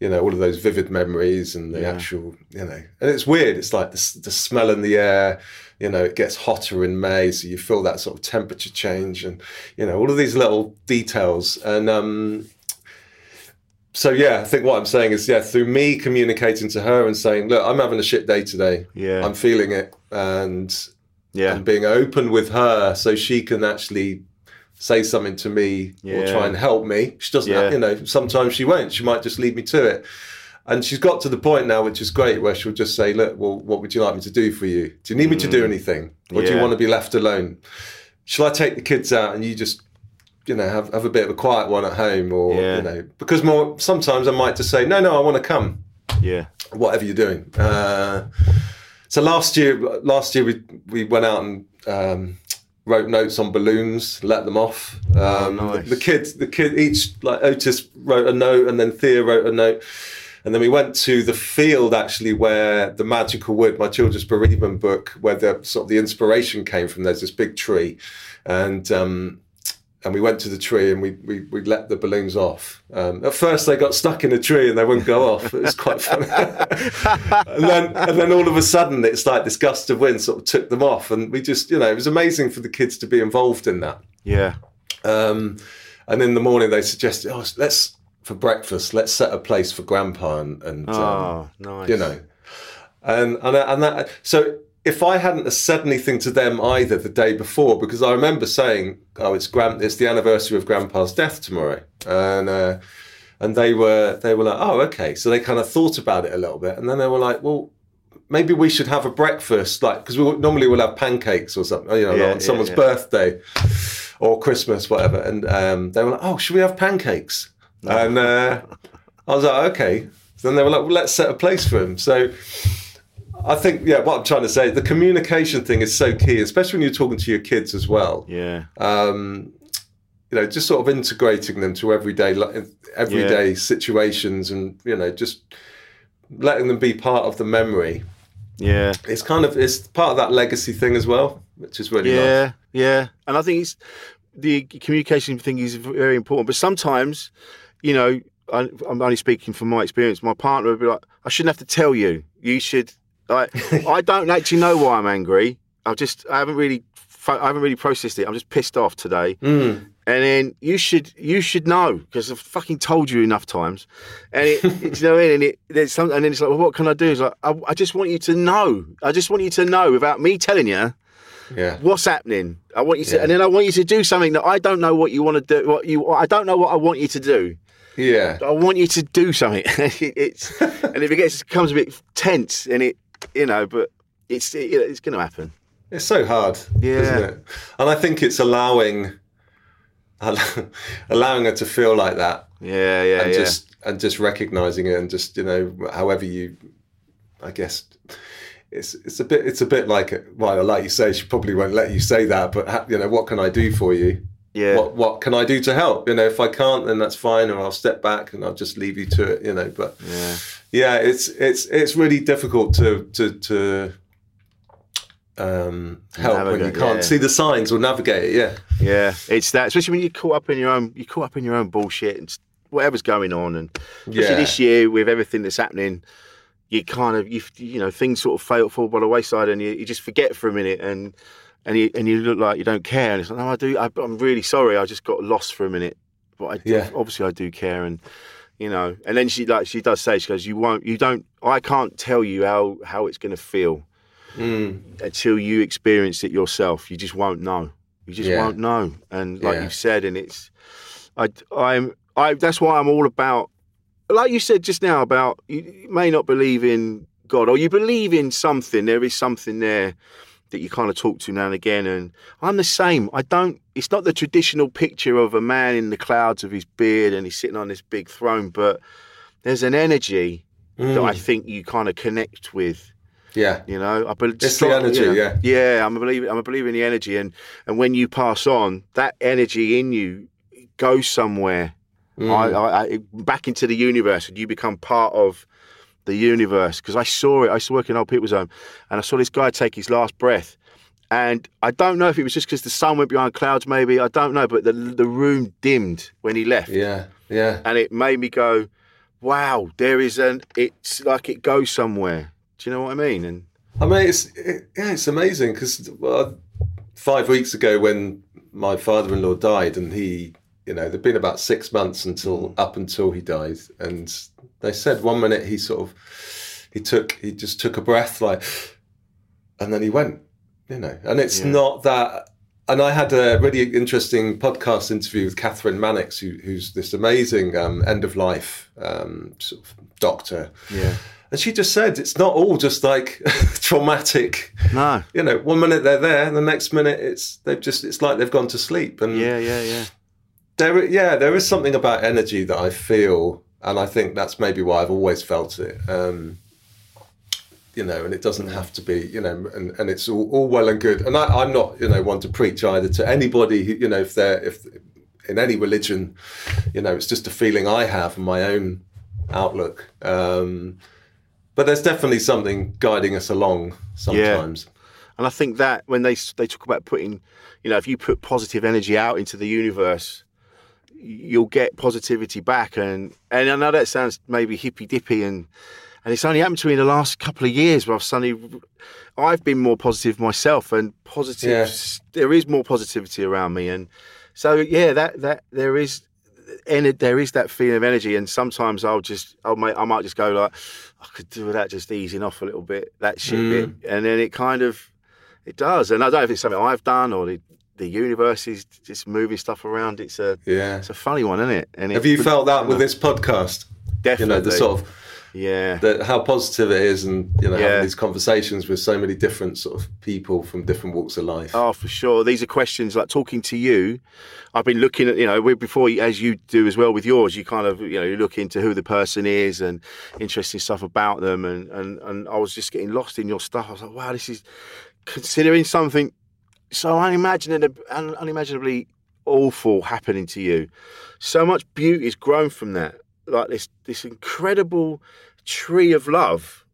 you know all of those vivid memories and the actual you know and it's weird it's like the, the smell in the air you know it gets hotter in may so you feel that sort of temperature change and you know all of these little details and um so yeah i think what i'm saying is yeah through me communicating to her and saying look i'm having a shit day today Yeah. i'm feeling it and Yeah, and being open with her so she can actually say something to me or try and help me. She doesn't, Yeah. you know, sometimes she won't. She might just lead me to it. And she's got to the point now, which is great, where she'll just say, Look, well, what would you like me to do for you? Do you need me to do anything? Or do you Mm. Want to be left alone? Shall I take the kids out and you just, you know, have, have a bit of a quiet one at home? Or, Yeah. you know, because more sometimes I might just say, No, no, I want to come yeah, whatever you're doing. Uh, so last year, last year we we went out and um, wrote notes on balloons, let them off. Um, Oh, nice. the, the kids, the kid, each like Otis wrote a note, and then Thea wrote a note. And then we went to the field actually where the magical wood, my children's bereavement book, where the sort of the inspiration came from. There's this big tree, and um, and we went to the tree and we we, we let the balloons off. Um, at first they got stuck in the tree and they wouldn't go off. It was quite funny. and then and then all of a sudden it's like this gust of wind sort of took them off, and we just you know it was amazing for the kids to be involved in that. yeah, Um, and in the morning they suggested, oh, let's for breakfast, let's set a place for Grandpa and, and um, oh, nice. you know, and and and that. So if I hadn't said anything to them either the day before, because I remember saying, "Oh, it's grand, it's the anniversary of Grandpa's death tomorrow," and uh, and they were they were like, "Oh, okay." So they kind of thought about it a little bit, and then they were like, "Well." Maybe we should have a breakfast, like because we normally we'll have pancakes or something, you know, Yeah, on yeah, someone's yeah. birthday or Christmas, whatever. And um, they were like, "Oh, should we have pancakes?" And uh, I was like, "Okay." Then they were like, well, "Let's set a place for him." So I think, yeah, what I'm trying to say, the communication thing is so key, especially when you're talking to your kids as well. Yeah, Um, you know, just sort of integrating them to everyday everyday situations, and you know, just letting them be part of the memory. yeah. It's kind of it's part of that legacy thing as well, which is really nice. Yeah, yeah. And I think it's the communication thing is very important. But sometimes, you know, I, I'm only speaking from my experience. My partner would be like, "I shouldn't have to tell you. You should." Like, I don't actually know why I'm angry. I just I haven't really I haven't really processed it. I'm just pissed off today. Mm. And then you should you should know because I've fucking told you enough times. And it, it you know what I mean? And it there's some and then it's like, well, what can I do? It's like I, I just want you to know. I just want you to know without me telling you Yeah. what's happening. I want you to, Yeah. and then I want you to do something that I don't know what you want to do. What you, I don't know what I want you to do. Yeah. I want you to do something. It- it's, and if it gets becomes a bit tense, and it, you know, but it's, it, it's going to happen. It's so hard, Yeah. isn't it? And I think it's allowing allowing her to feel like that Yeah, yeah, and yeah. just and just recognizing it and just you know however you i guess it's it's a bit it's a bit like well, like you say, she probably won't let you say that, but you know, what can I do for you? Yeah. What what can I do to help? You know, if I can't, then that's fine, or I'll step back and I'll just leave you to it. You know, but Yeah. Yeah, it's it's it's really difficult to to to um, help when you can't yeah. see the signs or navigate it. Yeah, Yeah, it's that. Especially when you're caught up in your own, you're caught up in your own bullshit and whatever's going on. And especially Yeah. this year with everything that's happening, you kind of, you you know, things sort of fail, fall by the wayside, and you, you just forget for a minute, and and you and you look like you don't care. And it's like, no, I do. I, I'm really sorry. I just got lost for a minute, but I, Yeah. obviously I do care, and you know. And then she like she does say she goes, you won't, you don't. I can't tell you how how it's going to feel hmm. until you experience it yourself. You just won't know. You just Yeah. won't know. And like Yeah. you've said, and it's, I, I'm, I. That's why I'm all about. Like you said just now about you, you may not believe in God or you believe in something. There is something there that you kind of talk to now and again. And I'm the same. I don't. It's not the traditional picture of a man in the clouds with his beard and he's sitting on this big throne, but there's an energy that Mm. I think you kind of connect with. yeah, You know, I believe It's the energy, yeah. yeah. I'm a believer. I'm a believer in the energy, and and when you pass on, that energy in you goes somewhere. Mm. I, I, I back into the universe, and you become part of the universe. Because I saw it. I used to work in old people's home, and I saw this guy take his last breath. And I don't know if it was just because the sun went behind clouds, maybe I don't know, but the the room dimmed when he left yeah, yeah. and it made me go, "Wow, there is an." It's like it goes somewhere. Do you know what I mean? And I mean, it's it, yeah, it's amazing because well, five weeks ago when my father-in-law died, and he, you know, there'd been about six months until up until he died, and they said one minute he sort of he took he just took a breath like, and then he went, you know, and it's Yeah. not that. And I had a really interesting podcast interview with Kathryn Mannix, who, who's this amazing um, end of life um, sort of doctor. yeah, And she just said it's not all just like traumatic. no, You know, one minute they're there, and the next minute it's they've just it's like they've gone to sleep. And yeah, yeah, yeah. there, yeah, there is something about energy that I feel, and I think that's maybe why I've always felt it. Um, you know, and it doesn't have to be, you know, and, and it's all, all well and good. And I, I'm not, you know, one to preach either to anybody who, you know, if they're if in any religion, you know, it's just a feeling I have and my own outlook. Um, but there's definitely something guiding us along sometimes. And I think that when they they talk about putting, you know, if you put positive energy out into the universe, you'll get positivity back. And and I know that sounds maybe hippy dippy and. And it's only happened to me in the last couple of years where I've suddenly, I've been more positive myself, and positive. Yeah. There is more positivity around me, and so yeah, that that there is, and there is that feeling of energy. And sometimes I'll just, I'll may, I might just go like, I could do that just easing off a little bit, that shit bit, mm. and then it kind of, it does. And I don't know if it's something I've done or the the universe is just moving stuff around. It's a, Yeah. it's a funny one, isn't it? And Have it- you felt that with this podcast? Definitely. You know, the sort of Yeah. that how positive it is, and you know, Yeah. having these conversations with so many different sort of people from different walks of life. Oh, for sure. These are questions like talking to you. I've been looking at, you know, we- before, as you do as well with yours, you kind of, you know, you look into who the person is and interesting stuff about them. And, and, and I was just getting lost in your stuff. I was like, wow, this is considering something so unimaginable, un- unimaginably awful happening to you. So much beauty has grown from that. Like this, this incredible tree of love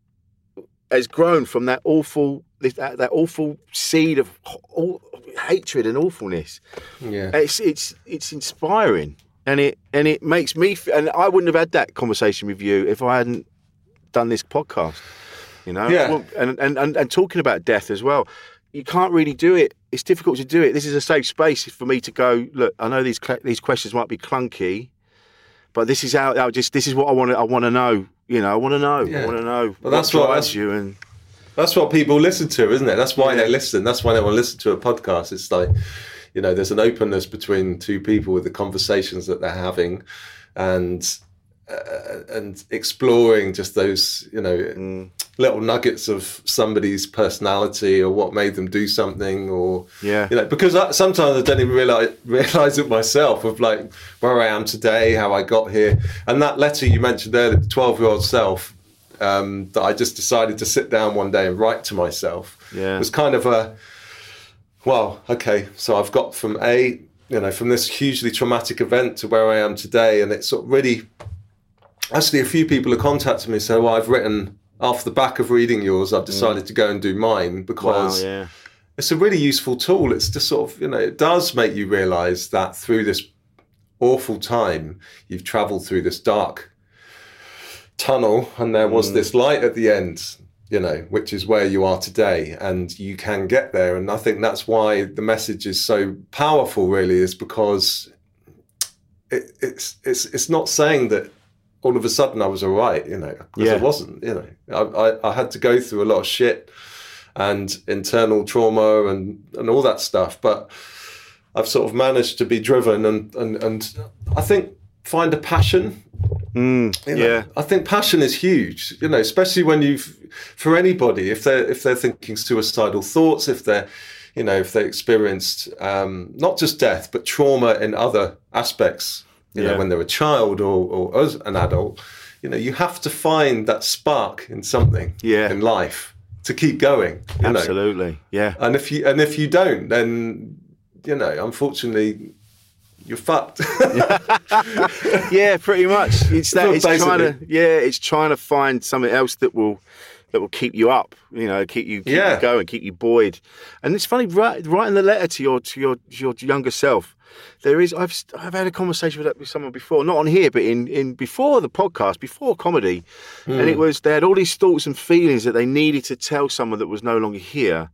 has grown from that awful this, that, that awful seed of all, hatred and awfulness. Yeah. It's it's it's inspiring, and it and it makes me. And I wouldn't have had that conversation with you if I hadn't done this podcast. You know, Yeah. And, and and and talking about death as well. You can't really do it. It's difficult to do it. This is a safe space for me to go. Look, I know these cl- these questions might be clunky, but this is how. how just this is what I want to. I want to know. You know, I want to know. I want to know. Well, that's what- that's- you. And That's what people listen to, isn't it? That's why Yeah. they listen. That's why they want to listen to a podcast. It's like, you know, there's an openness between two people with the conversations that they're having, and uh, and exploring just those, you know, Mm. little nuggets of somebody's personality or what made them do something, or Yeah. you know, because I, sometimes I don't even realize realize it myself of like where I am today, how I got here, and that letter you mentioned there, the twelve year old self um, that I just decided to sit down one day and write to myself. Yeah. It was kind of a, well, okay, so I've got from A, you know, from this hugely traumatic event to where I am today, and it's sort of really, actually, a few people have contacted me and said, well, I've written off the back of reading yours, I've decided to go and do mine because Mm. Wow, yeah. it's a really useful tool. It's just sort of, you know, it does make you realize that through this awful time, you've traveled through this dark tunnel and there was this light at the end, you know, which is where you are today and you can get there. And I think that's why the message is so powerful, really, is because it, it's, it's, it's not saying that all of a sudden I was all right, you know, because Yeah. I wasn't, you know, I, I, I had to go through a lot of shit and internal trauma and, and all that stuff. But I've sort of managed to be driven and, and, and I think find a passion. you know. yeah. I think passion is huge, you know, especially when you've, for anybody, if they're, if they're thinking suicidal thoughts, if they're, you know, if they experienced um, not just death, but trauma in other aspects, you Yeah. know, when they're a child or, or as an adult, you know, you have to find that spark in something Yeah. in life to keep going. You know? Absolutely. Yeah. And if you and if you don't, then you know, unfortunately, you're fucked. yeah, pretty much. It's that. It's trying to. Yeah, it's trying to find something else that will that will keep you up. You know, keep you keep Yeah. you going, keep you buoyed. And it's funny, write, writing the letter to your to your to your younger self. There is. I've I've had a conversation with that with someone before, not on here, but in in before the podcast, before comedy, and it hmm. was they had all these thoughts and feelings that they needed to tell someone that was no longer here,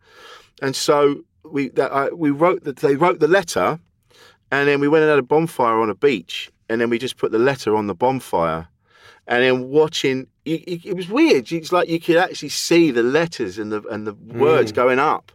and so we that I, we wrote that they wrote the letter, and then we went and had a bonfire on a beach, and then we just put the letter on the bonfire, and then watching. It, it, it was weird. It's like you could actually see the letters and the and the words hmm. going up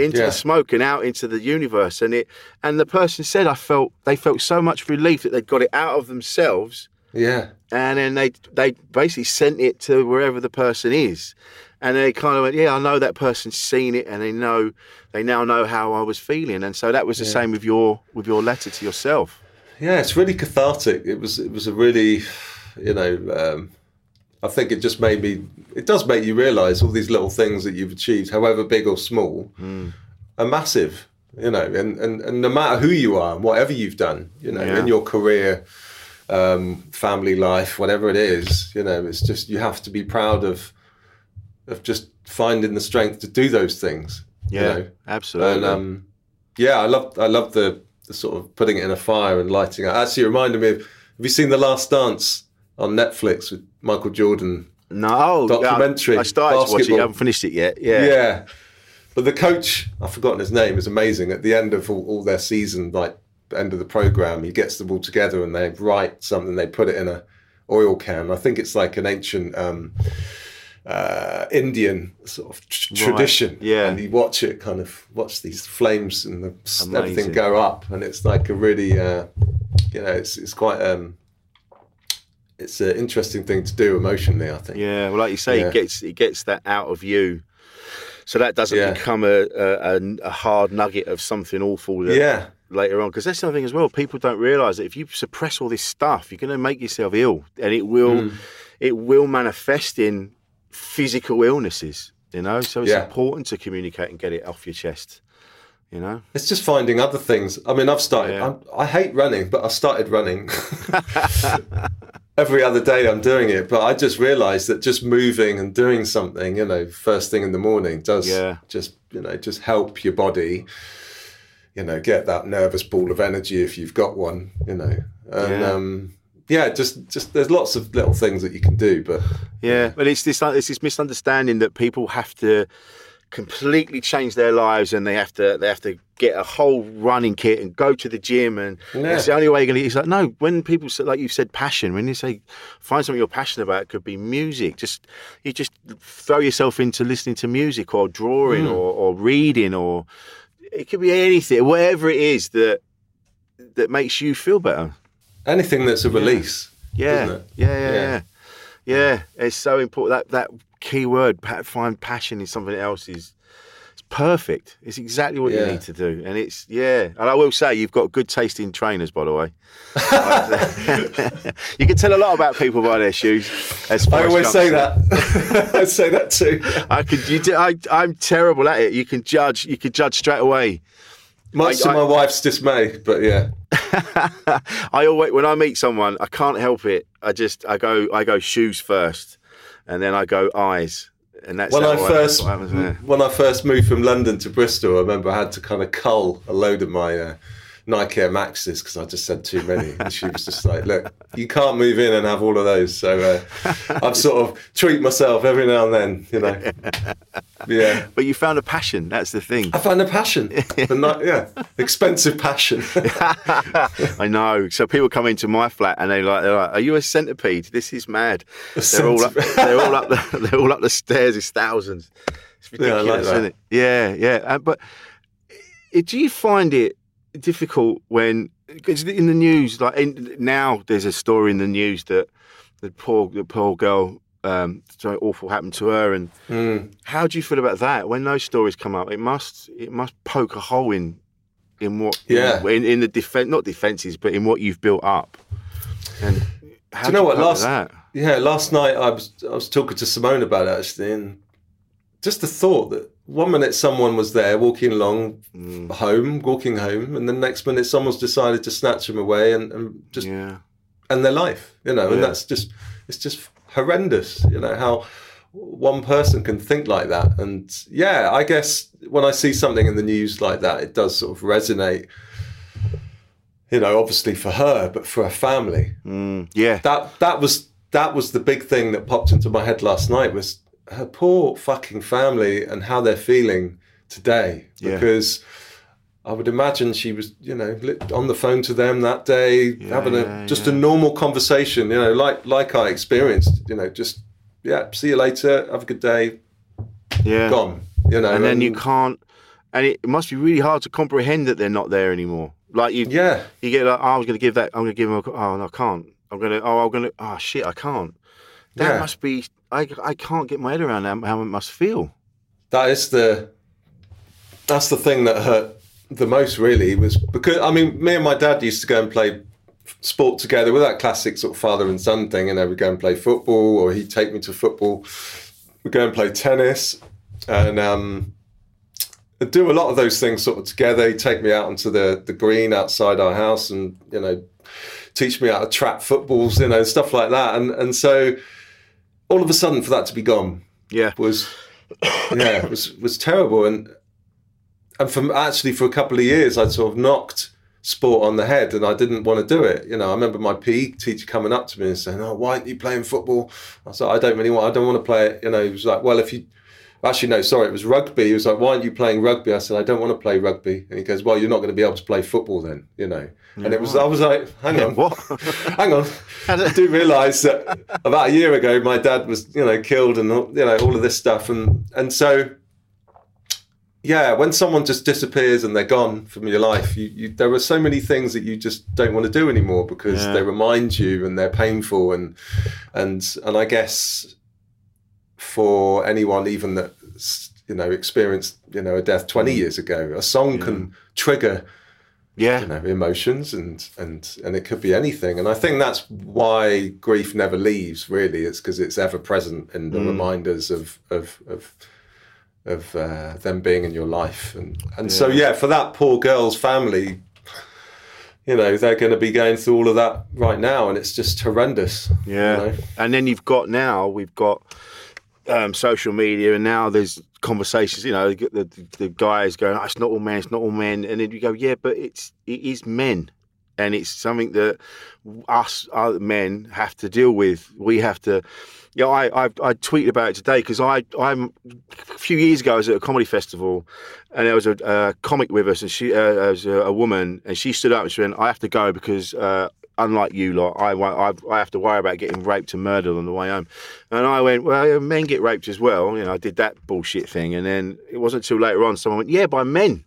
into Yeah. the smoke and out into the universe. And it and the person said, I felt they felt so much relief that they'd got it out of themselves, yeah, and then they they basically sent it to wherever the person is. And they kind of went, yeah, I know that person's seen it, and they know, they now know how I was feeling, and so that was the same with your with your letter to yourself. yeah. It's really cathartic. It was it was a really, you know, um, I think it just made me. It does make you realise all these little things that you've achieved, however big or small, are massive. You know, and, and and no matter who you are, and whatever you've done, you know, Yeah. in your career, um, family life, whatever it is, you know, it's just you have to be proud of of just finding the strength to do those things. you Yeah, know. absolutely. And um, yeah, I love I love the, the sort of putting it in a fire and lighting it. Actually, it reminded me of. Have you seen The Last Dance on Netflix with Michael Jordan? No, Documentary, I, I started to watch it. basketball. I haven't finished it yet. Yeah, Yeah. But the coach, I've forgotten his name, is amazing. At the end of all, all their season, like the end of the program, he gets them all together and they write something. They put it in a oil can. I think it's like an ancient um, uh, Indian sort of tr- Right, tradition. yeah. and you watch it, kind of watch these flames and the, everything go up, and it's like a really, uh, you know, it's it's quite. Um, it's an interesting thing to do emotionally, I think. Yeah, well, like you say, Yeah. it gets it gets that out of you, so that doesn't Yeah. become a, a, a, hard nugget of something awful. That Yeah. Later on, because that's something as well. People don't realise that if you suppress all this stuff, you're going to make yourself ill, and it will, Mm. it will manifest in physical illnesses. You know, so it's Yeah. important to communicate and get it off your chest. You know, It's just finding other things. I mean, I've started. Yeah. I'm, I hate running, but I started running. Every other day I'm doing it, but I just realised that just moving and doing something, you know, first thing in the morning does Yeah. just, you know, just help your body, you know, get that nervous ball of energy if you've got one, you know. And Yeah. um, yeah, just, just there's lots of little things that you can do, but Yeah, but it's this like it's this misunderstanding that people have to completely change their lives and they have to they have to get a whole running kit and go to the gym and Yeah. it's the only way you're gonna. It's like no, when people say, like you said, passion. When you say find something you're passionate about, it could be music. Just you just throw yourself into listening to music or drawing Hmm. or, or reading or it could be anything, whatever it is that that makes you feel better. anything that's a release. Yeah, isn't it? yeah, yeah, Yeah. yeah, yeah. It's so important that that key word, find passion in something else is it's perfect. It's exactly what Yeah. you need to do, and it's yeah. And I will say you've got good tasting trainers, by the way. you can tell a lot about people by their shoes. I always say that. I say that too. I could. You do, I, I'm terrible at it. You can judge. You can judge straight away. Much I- to I- my wife's dismay, but yeah. I always when I meet someone, I can't help it. I just I go I go shoes first, and then I go eyes, and that's when I first happens there. when I first moved from London to Bristol, I remember I had to kind of cull a load of my uh, Nike Air Maxes because I just said too many. And she was just like, "Look, you can't move in and have all of those." So uh, I've sort of treat myself every now and then, you know. Yeah, But you found a passion. That's the thing. I found a passion, not yeah, expensive passion. I know. So people come into my flat and they like, they're like, "Are you a centipede? This is mad." They're all up. They're all up. The, they're all up the stairs. It's thousands. It's Yeah, I like that. isn't it? Yeah, yeah. Uh, but uh, do you find it difficult when because in the news, like in, now, there's a story in the news that the poor the poor girl. Um, something awful happened to her, and Mm. how do you feel about that? When those stories come up, it must it must poke a hole in in what Yeah. in, in the defense not defenses but in what you've built up. And how Do you know what? cope with Last that? yeah, last night I was I was talking to Simone about it actually, and just the thought that one minute someone was there walking along Mm. home, walking home, and the next minute someone's decided to snatch them away and, and just yeah end their life. You know, and that's just it's just horrendous. You know how one person can think like that, and yeah, I guess when I see something in the news like that, it does sort of resonate. You know, obviously for her, but for her family mm, yeah that that was that was the big thing that popped into my head last night was her poor fucking family and how they're feeling today Yeah. because I would imagine she was you know on the phone to them that day having a yeah, just yeah. a normal conversation you know like like I experienced you know just yeah see you later have a good day yeah gone you know and then you can't and it must be really hard to comprehend that they're not there anymore. Like you yeah you get like oh, I was going to give that I'm going to give him a oh no I can't I'm going to oh I'm going to oh shit I can't. That Yeah. must be I I can't get my head around how, it must feel. that is the that's the thing that hurt the most really was because I mean me and my dad used to go and play sport together with that classic sort of father and son thing you know we go and play football or he'd take me to football. We go and play tennis and um do a lot of those things sort of together. He'd take me out onto the the green outside our house and you know teach me how to trap footballs you know stuff like that. And and so all of a sudden for that to be gone Yeah. was yeah, was was terrible. And and from actually for a couple of years, I'd sort of knocked sport on the head, and I didn't want to do it. You know, I remember my PE teacher coming up to me and saying, "Oh, why aren't you playing football?" I said, like, "I don't really want. I don't want to play it." You know, he was like, "Well, if you." Actually, no, sorry, it was rugby. He was like, Why aren't you playing rugby? I said, I don't want to play rugby. And he goes, Well, you're not going to be able to play football then, you know. And it was, I was like, Hang on. What? Hang on. I do realise that about a year ago, my dad was, you know, killed and you know all of this stuff, and and so, yeah, when someone just disappears and they're gone from your life, you, you there are so many things that you just don't want to do anymore because Yeah. they remind you and they're painful, and and and I guess for anyone even that you know experienced you know a death twenty mm. years ago, a song can trigger Yeah. you know emotions and and and it could be anything and i think that's why grief never leaves really it's because it's ever present in the reminders of of of of uh, them being in your life and and so yeah for that poor girl's family you know they're going to be going through all of that right now and it's just horrendous you Yeah. know? And then you've got now we've got um, social media, and now there's conversations. You know, the, the, the guys going, oh, "It's not all men. It's not all men," and then you go, "Yeah, but it's it is men." And it's something that us other men have to deal with. We have to. Yeah, I, I I tweeted about it today because I I'm a few years ago I was at a comedy festival, and there was a, a comic with us, and she uh, was a, a woman, and she stood up and she went, "I have to go because uh, unlike you lot, I, I I have to worry about getting raped and murdered on the way home." And I went, "Well, men get raped as well." You know, I did that bullshit thing, and then it wasn't until later on someone went, "Yeah, by men.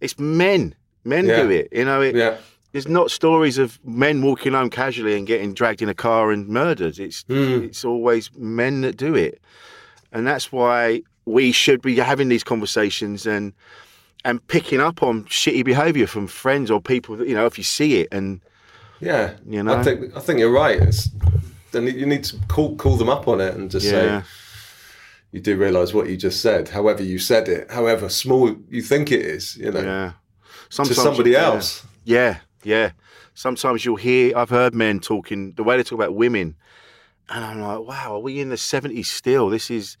It's men. Men Yeah. do it. You know, it, yeah there's not stories of men walking home casually and getting dragged in a car and murdered. It's Hmm. it's always men that do it, and that's why we should be having these conversations and and picking up on shitty behaviour from friends or people that you know if you see it and Yeah, You know? I think I think you're right. It's, then you need to call call them up on it and just Yeah. say you do realise what you just said. However you said it, however small you think it is, you know, yeah, to somebody yeah. else. Yeah, yeah. Sometimes you'll hear. I've heard men talking the way they talk about women, and I'm like, wow, are we in the '70s still? This is.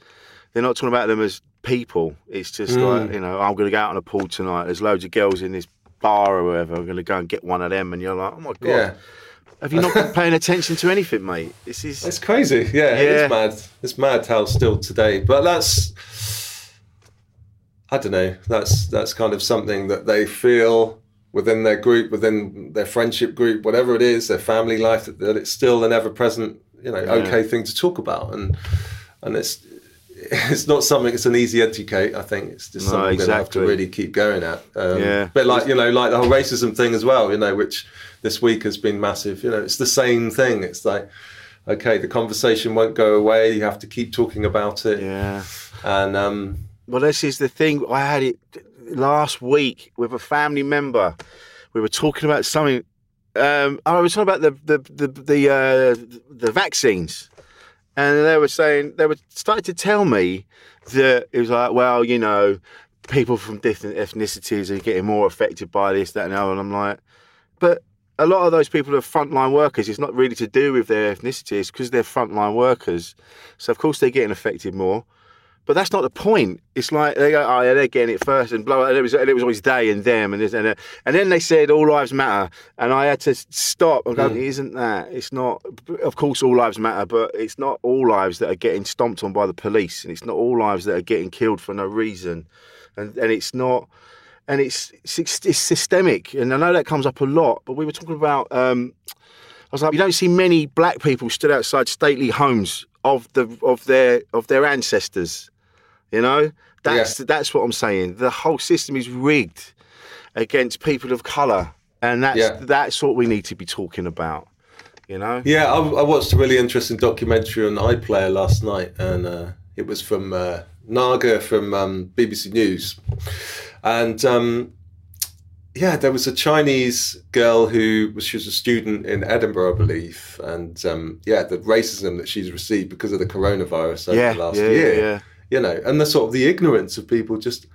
They're not talking about them as people. It's just Mm. like you know, I'm going to go out on a pool tonight. There's loads of girls in this bar or whatever. I'm going to go and get one of them, and you're like, oh my god, Yeah, have you not been paying attention to anything, mate? This is. it's crazy. Yeah, Yeah. it's mad. It's mad how still today. But that's I don't know. That's that's kind of something that they feel within their group, within their friendship group, whatever it is, their family life, that, that it's still an ever present, you know, okay thing to talk about, and and it's it's not something. It's an easy educate. I think it's just No, something we're have to really keep going at. Um, Yeah. but like you know, like the whole racism thing as well. You know, which this week has been massive. You know, it's the same thing. It's like. Okay, the conversation won't go away. You have to keep talking about it. Yeah. And um, Well, this is the thing. I had it last week with a family member. We were talking about something. Um, I was talking about the the the the, uh, the vaccines, and they were saying they were starting to tell me that it was like, well, you know, people from different ethnicities are getting more affected by this, that, and the other. And I'm like, but a lot of those people are frontline workers. It's not really to do with their ethnicity. It's because they're frontline workers. So of course they're getting affected more. But that's not the point. It's like they go, oh yeah, they're getting it first, and blah. And it was, and it was always they and them, and this, and, uh, and then they said all lives matter, and I had to stop and go, Mm. isn't that? It's not. Of course, all lives matter, but it's not all lives that are getting stomped on by the police, and it's not all lives that are getting killed for no reason, and and it's not, and it's it's, it's systemic, and I know that comes up a lot. But we were talking about. Um, I was like, you don't see many black people stood outside stately homes of the of their of their ancestors. You know, that's that's what I'm saying. The whole system is rigged against people of colour, and that's Yeah. that's what we need to be talking about. You know, Yeah, I, I watched a really interesting documentary on iPlayer last night, and uh, it was from uh, Naga from um, BBC News, and um, yeah, there was a Chinese girl who was she was a student in Edinburgh, I believe, and um, yeah, the racism that she's received because of the coronavirus over yeah, the last yeah, year, yeah, yeah. You know, and the sort of the ignorance of people just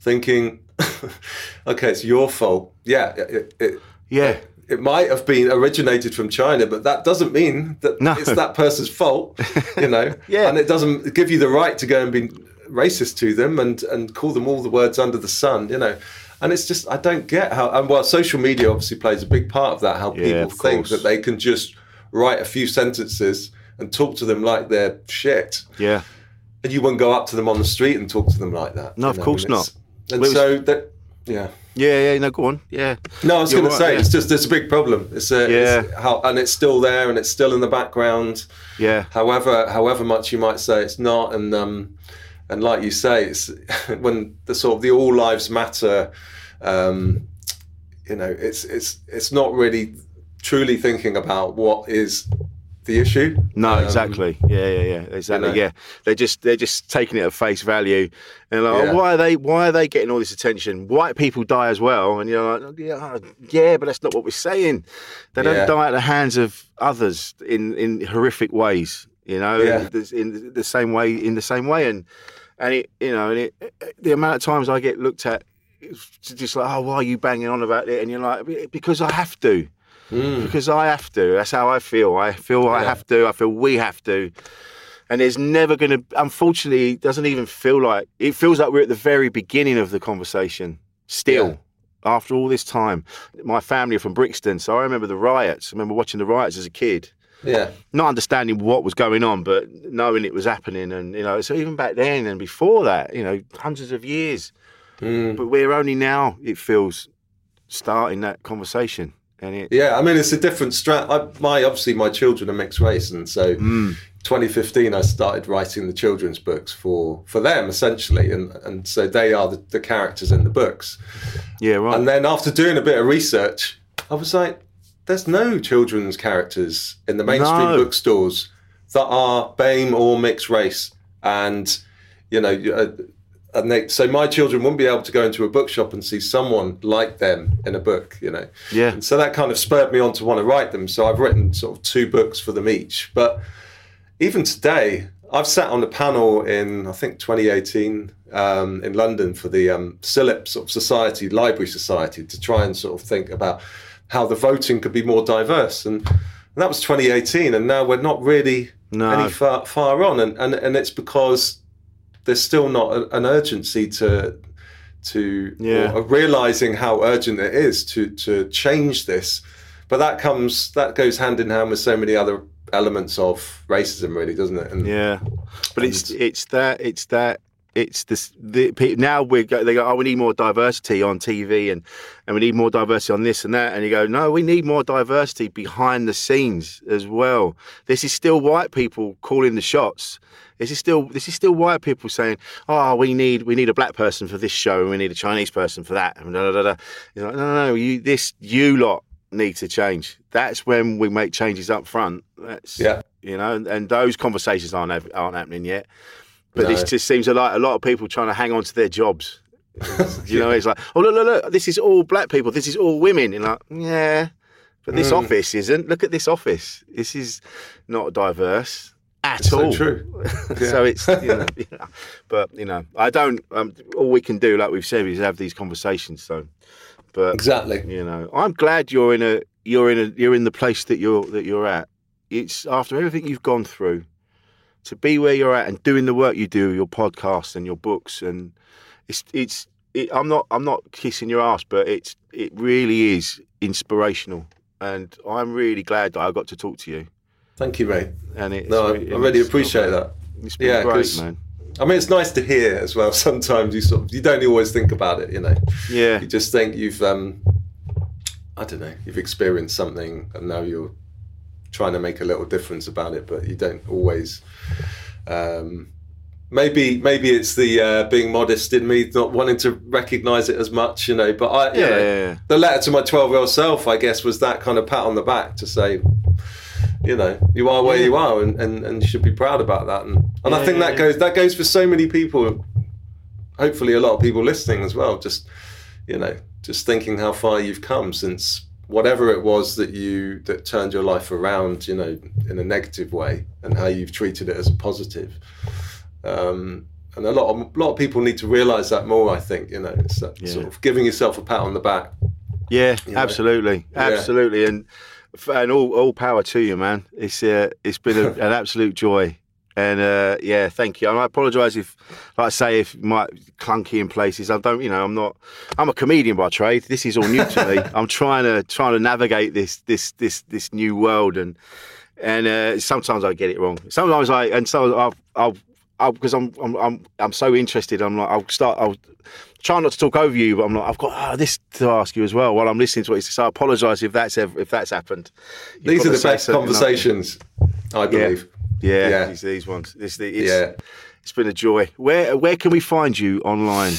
thinking, okay, it's your fault. Yeah, it, it, yeah. it might have been originated from China, but that doesn't mean that No. it's that person's fault, you know. Yeah. And it doesn't give you the right to go and be racist to them and, and call them all the words under the sun, you know. And it's just I don't get how and while social media obviously plays a big part of that, how Yeah, people think course. that they can just write a few sentences and talk to them like they're shit. yeah. And you wouldn't go up to them on the street and talk to them like that. No, of know, course and it's- And Well, it was- so that yeah. Yeah, yeah, no, go on. Yeah. No, I was going to say yeah. it's just it's a big problem. It's a, Yeah. it's how and it's still there and it's still in the background. Yeah. However, however much you might say it's not, and um, and like you say, it's when the sort of the all lives matter. Um, you know, it's it's it's not really truly thinking about what is the issue. No, Um, exactly. Yeah, yeah, yeah. Exactly. know. Yeah, they're just they're just taking it at face value, and like, Yeah. oh, why are they why are they getting all this attention? White people die as well, and you're like, oh, yeah, yeah, but that's not what we're saying. They don't Yeah. die at the hands of others in in horrific ways. You know, Yeah. in, in the same way, in the same way, and and it, you know, and it, the amount of times I get looked at, it's just like, oh, why are you banging on about it? And you're like, because I have to because I have to. That's how I feel. I feel I have to. I feel we have to. And it's never going to, unfortunately, it doesn't even feel like, it feels like we're at the very beginning of the conversation still. Yeah. After all this time, my family are from Brixton, so I remember the riots. I remember watching the riots as a kid, Yeah, not understanding what was going on, but knowing it was happening. And you know, so even back then and before that, you know, hundreds of years. Mm. But we're only now, it feels, starting that conversation. And it, yeah. I mean, it's a different strat. I, my obviously my children are mixed race, and so. Mm. 2015 I started writing the children's books for for them essentially and and so they are the, the characters in the books yeah, right. and then after doing a bit of research I was like there's no children's characters in the mainstream No. bookstores that are BAME or mixed race and you know, uh, and they, so my children wouldn't be able to go into a bookshop and see someone like them in a book, you know. Yeah. And so that kind of spurred me on to want to write them. So I've written sort of two books for them each. But even today, I've sat on a panel in I think 2018 um, in London for the um, CILIP sort of Society Library Society to try and sort of think about how the voting could be more diverse, and, and that was 2018, and now we're not really No. any far, far on, and, and and it's because there's still not a, an urgency to to Yeah. or realizing how urgent it is to to change this. But that comes that goes hand in hand with so many other elements of racism really doesn't it? And Yeah, but it's it's that it's that it's this the now we go they go oh we need more diversity on TV and and we need more diversity on this and that and you go no we need more diversity behind the scenes as well. This is still white people calling the shots. This is still this is still white people saying oh we need we need a black person for this show and we need a Chinese person for that and da, da, da. You're like, no no no you this you lot need to change. That's when we make changes up front. That's Yeah. you know, and, and those conversations aren't aren't happening yet. But No. this just seems like a lot of people trying to hang on to their jobs. you know, it's like, oh look, look, look, this is all black people, this is all women, and like, yeah, but this Mm. office isn't. Look at this office. This is not diverse at so all. true so it's, you know, you know, but you know, I don't. Um, all we can do, like we've said, is have these conversations. So, but exactly you know, I'm glad you're in a you're in a you're in the place that you're that you're at. It's after everything you've gone through to be where you're at and doing the work you do, your podcast and your books, and it's it's. It, I'm not I'm not kissing your ass, but it's it really is inspirational, and I'm really glad that I got to talk to you. thank you mate And it's no I, I really appreciate that It's been Yeah, great, man. I mean, it's nice to hear as well. Sometimes you sort of you don't always think about it, you know. Yeah, You just think you've, um, I don't know, you've experienced something, and now you're trying to make a little difference about it, but you don't always. Um, maybe maybe it's the uh, being modest in me, not wanting to recognise it as much, you know. But I, you Yeah, know, yeah, yeah. the letter to my twelve-year-old self, I guess, was that kind of pat on the back to say. You know, you are where you are, and, and, and you should be proud about that. And and I think yeah, that yeah. goes that goes for so many people hopefully a lot of people listening as well just you know just thinking how far you've come since whatever it was that you that turned your life around you know in a negative way and how you've treated it as a positive um, and a lot of a lot of people need to realize that more i think you know it's that Yeah. sort of giving yourself a pat on the back Yeah, you know. absolutely, Yeah. absolutely, and and all all power to you, man. It's uh, it's been a, an absolute joy, and uh, yeah, thank you. And I apologise if, like I say, if it might clunky in places. I don't, you know, I'm not. I'm a comedian by trade. This is all new to me. I'm trying to trying to navigate this this this this new world, and and uh, sometimes I get it wrong. Sometimes I and so I'll I'll. I'll, because I'm, I'm I'm I'm so interested. I'm like I'll start. I'll try not to talk over you, but I'm like I've got ah, this to ask you as well while I'm listening to what you say. So I apologise if that's ever, if that's happened. You've these are the best conversations i believe Yeah, Yeah. These, these ones. It's, Yeah. it's been a joy. Where where can we find you online?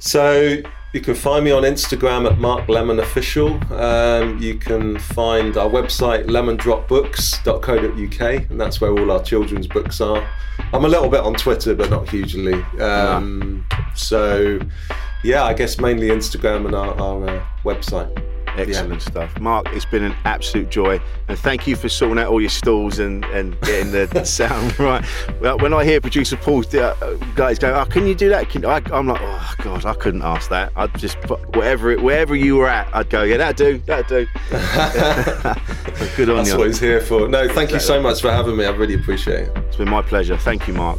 So you can find me on Instagram at Mark Lemon Official. Um, you can find our website lemondropbooks.co.uk, and that's where all our children's books are. I'm a little bit on Twitter, but not hugely. Um, So yeah, I guess mainly Instagram and our, our uh, website. Excellent stuff, Mark. It's been an absolute joy, and thank you for sorting out all your stalls and, and getting the sound right. Well, when I hear producer Paul uh, guys go, "Oh, can you do that?" Can, I, I'm like, "Oh God, I couldn't ask that." I'd just put whatever it, wherever you were at, I'd go, "Yeah, that do, that'd do." Good on That's you. what he's here for. No, thank you so much for having me. I really appreciate it. It's been my pleasure. Thank you, Mark.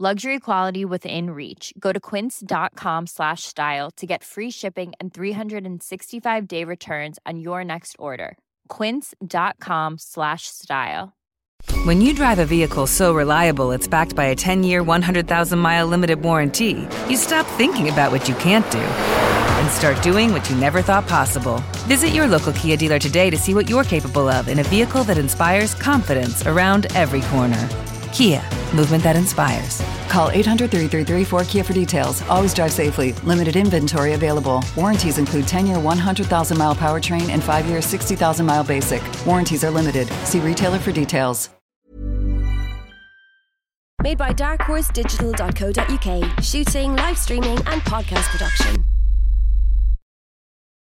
Luxury quality within reach. Go to quince.com slash style to get free shipping and 365 day returns on your next order. Quince.com slash style. When you drive a vehicle so reliable it's backed by a 10 year, 100,000 mile limited warranty, you stop thinking about what you can't do and start doing what you never thought possible. Visit your local Kia dealer today to see what you're capable of in a vehicle that inspires confidence around every corner. Kia, movement that inspires. Call 800 333 4KIA for details. Always drive safely. Limited inventory available. Warranties include 10 year 100,000 mile powertrain and 5 year 60,000 mile basic. Warranties are limited. See retailer for details. Made by darkhorse Digital.co.uk. Shooting, live streaming, and podcast production.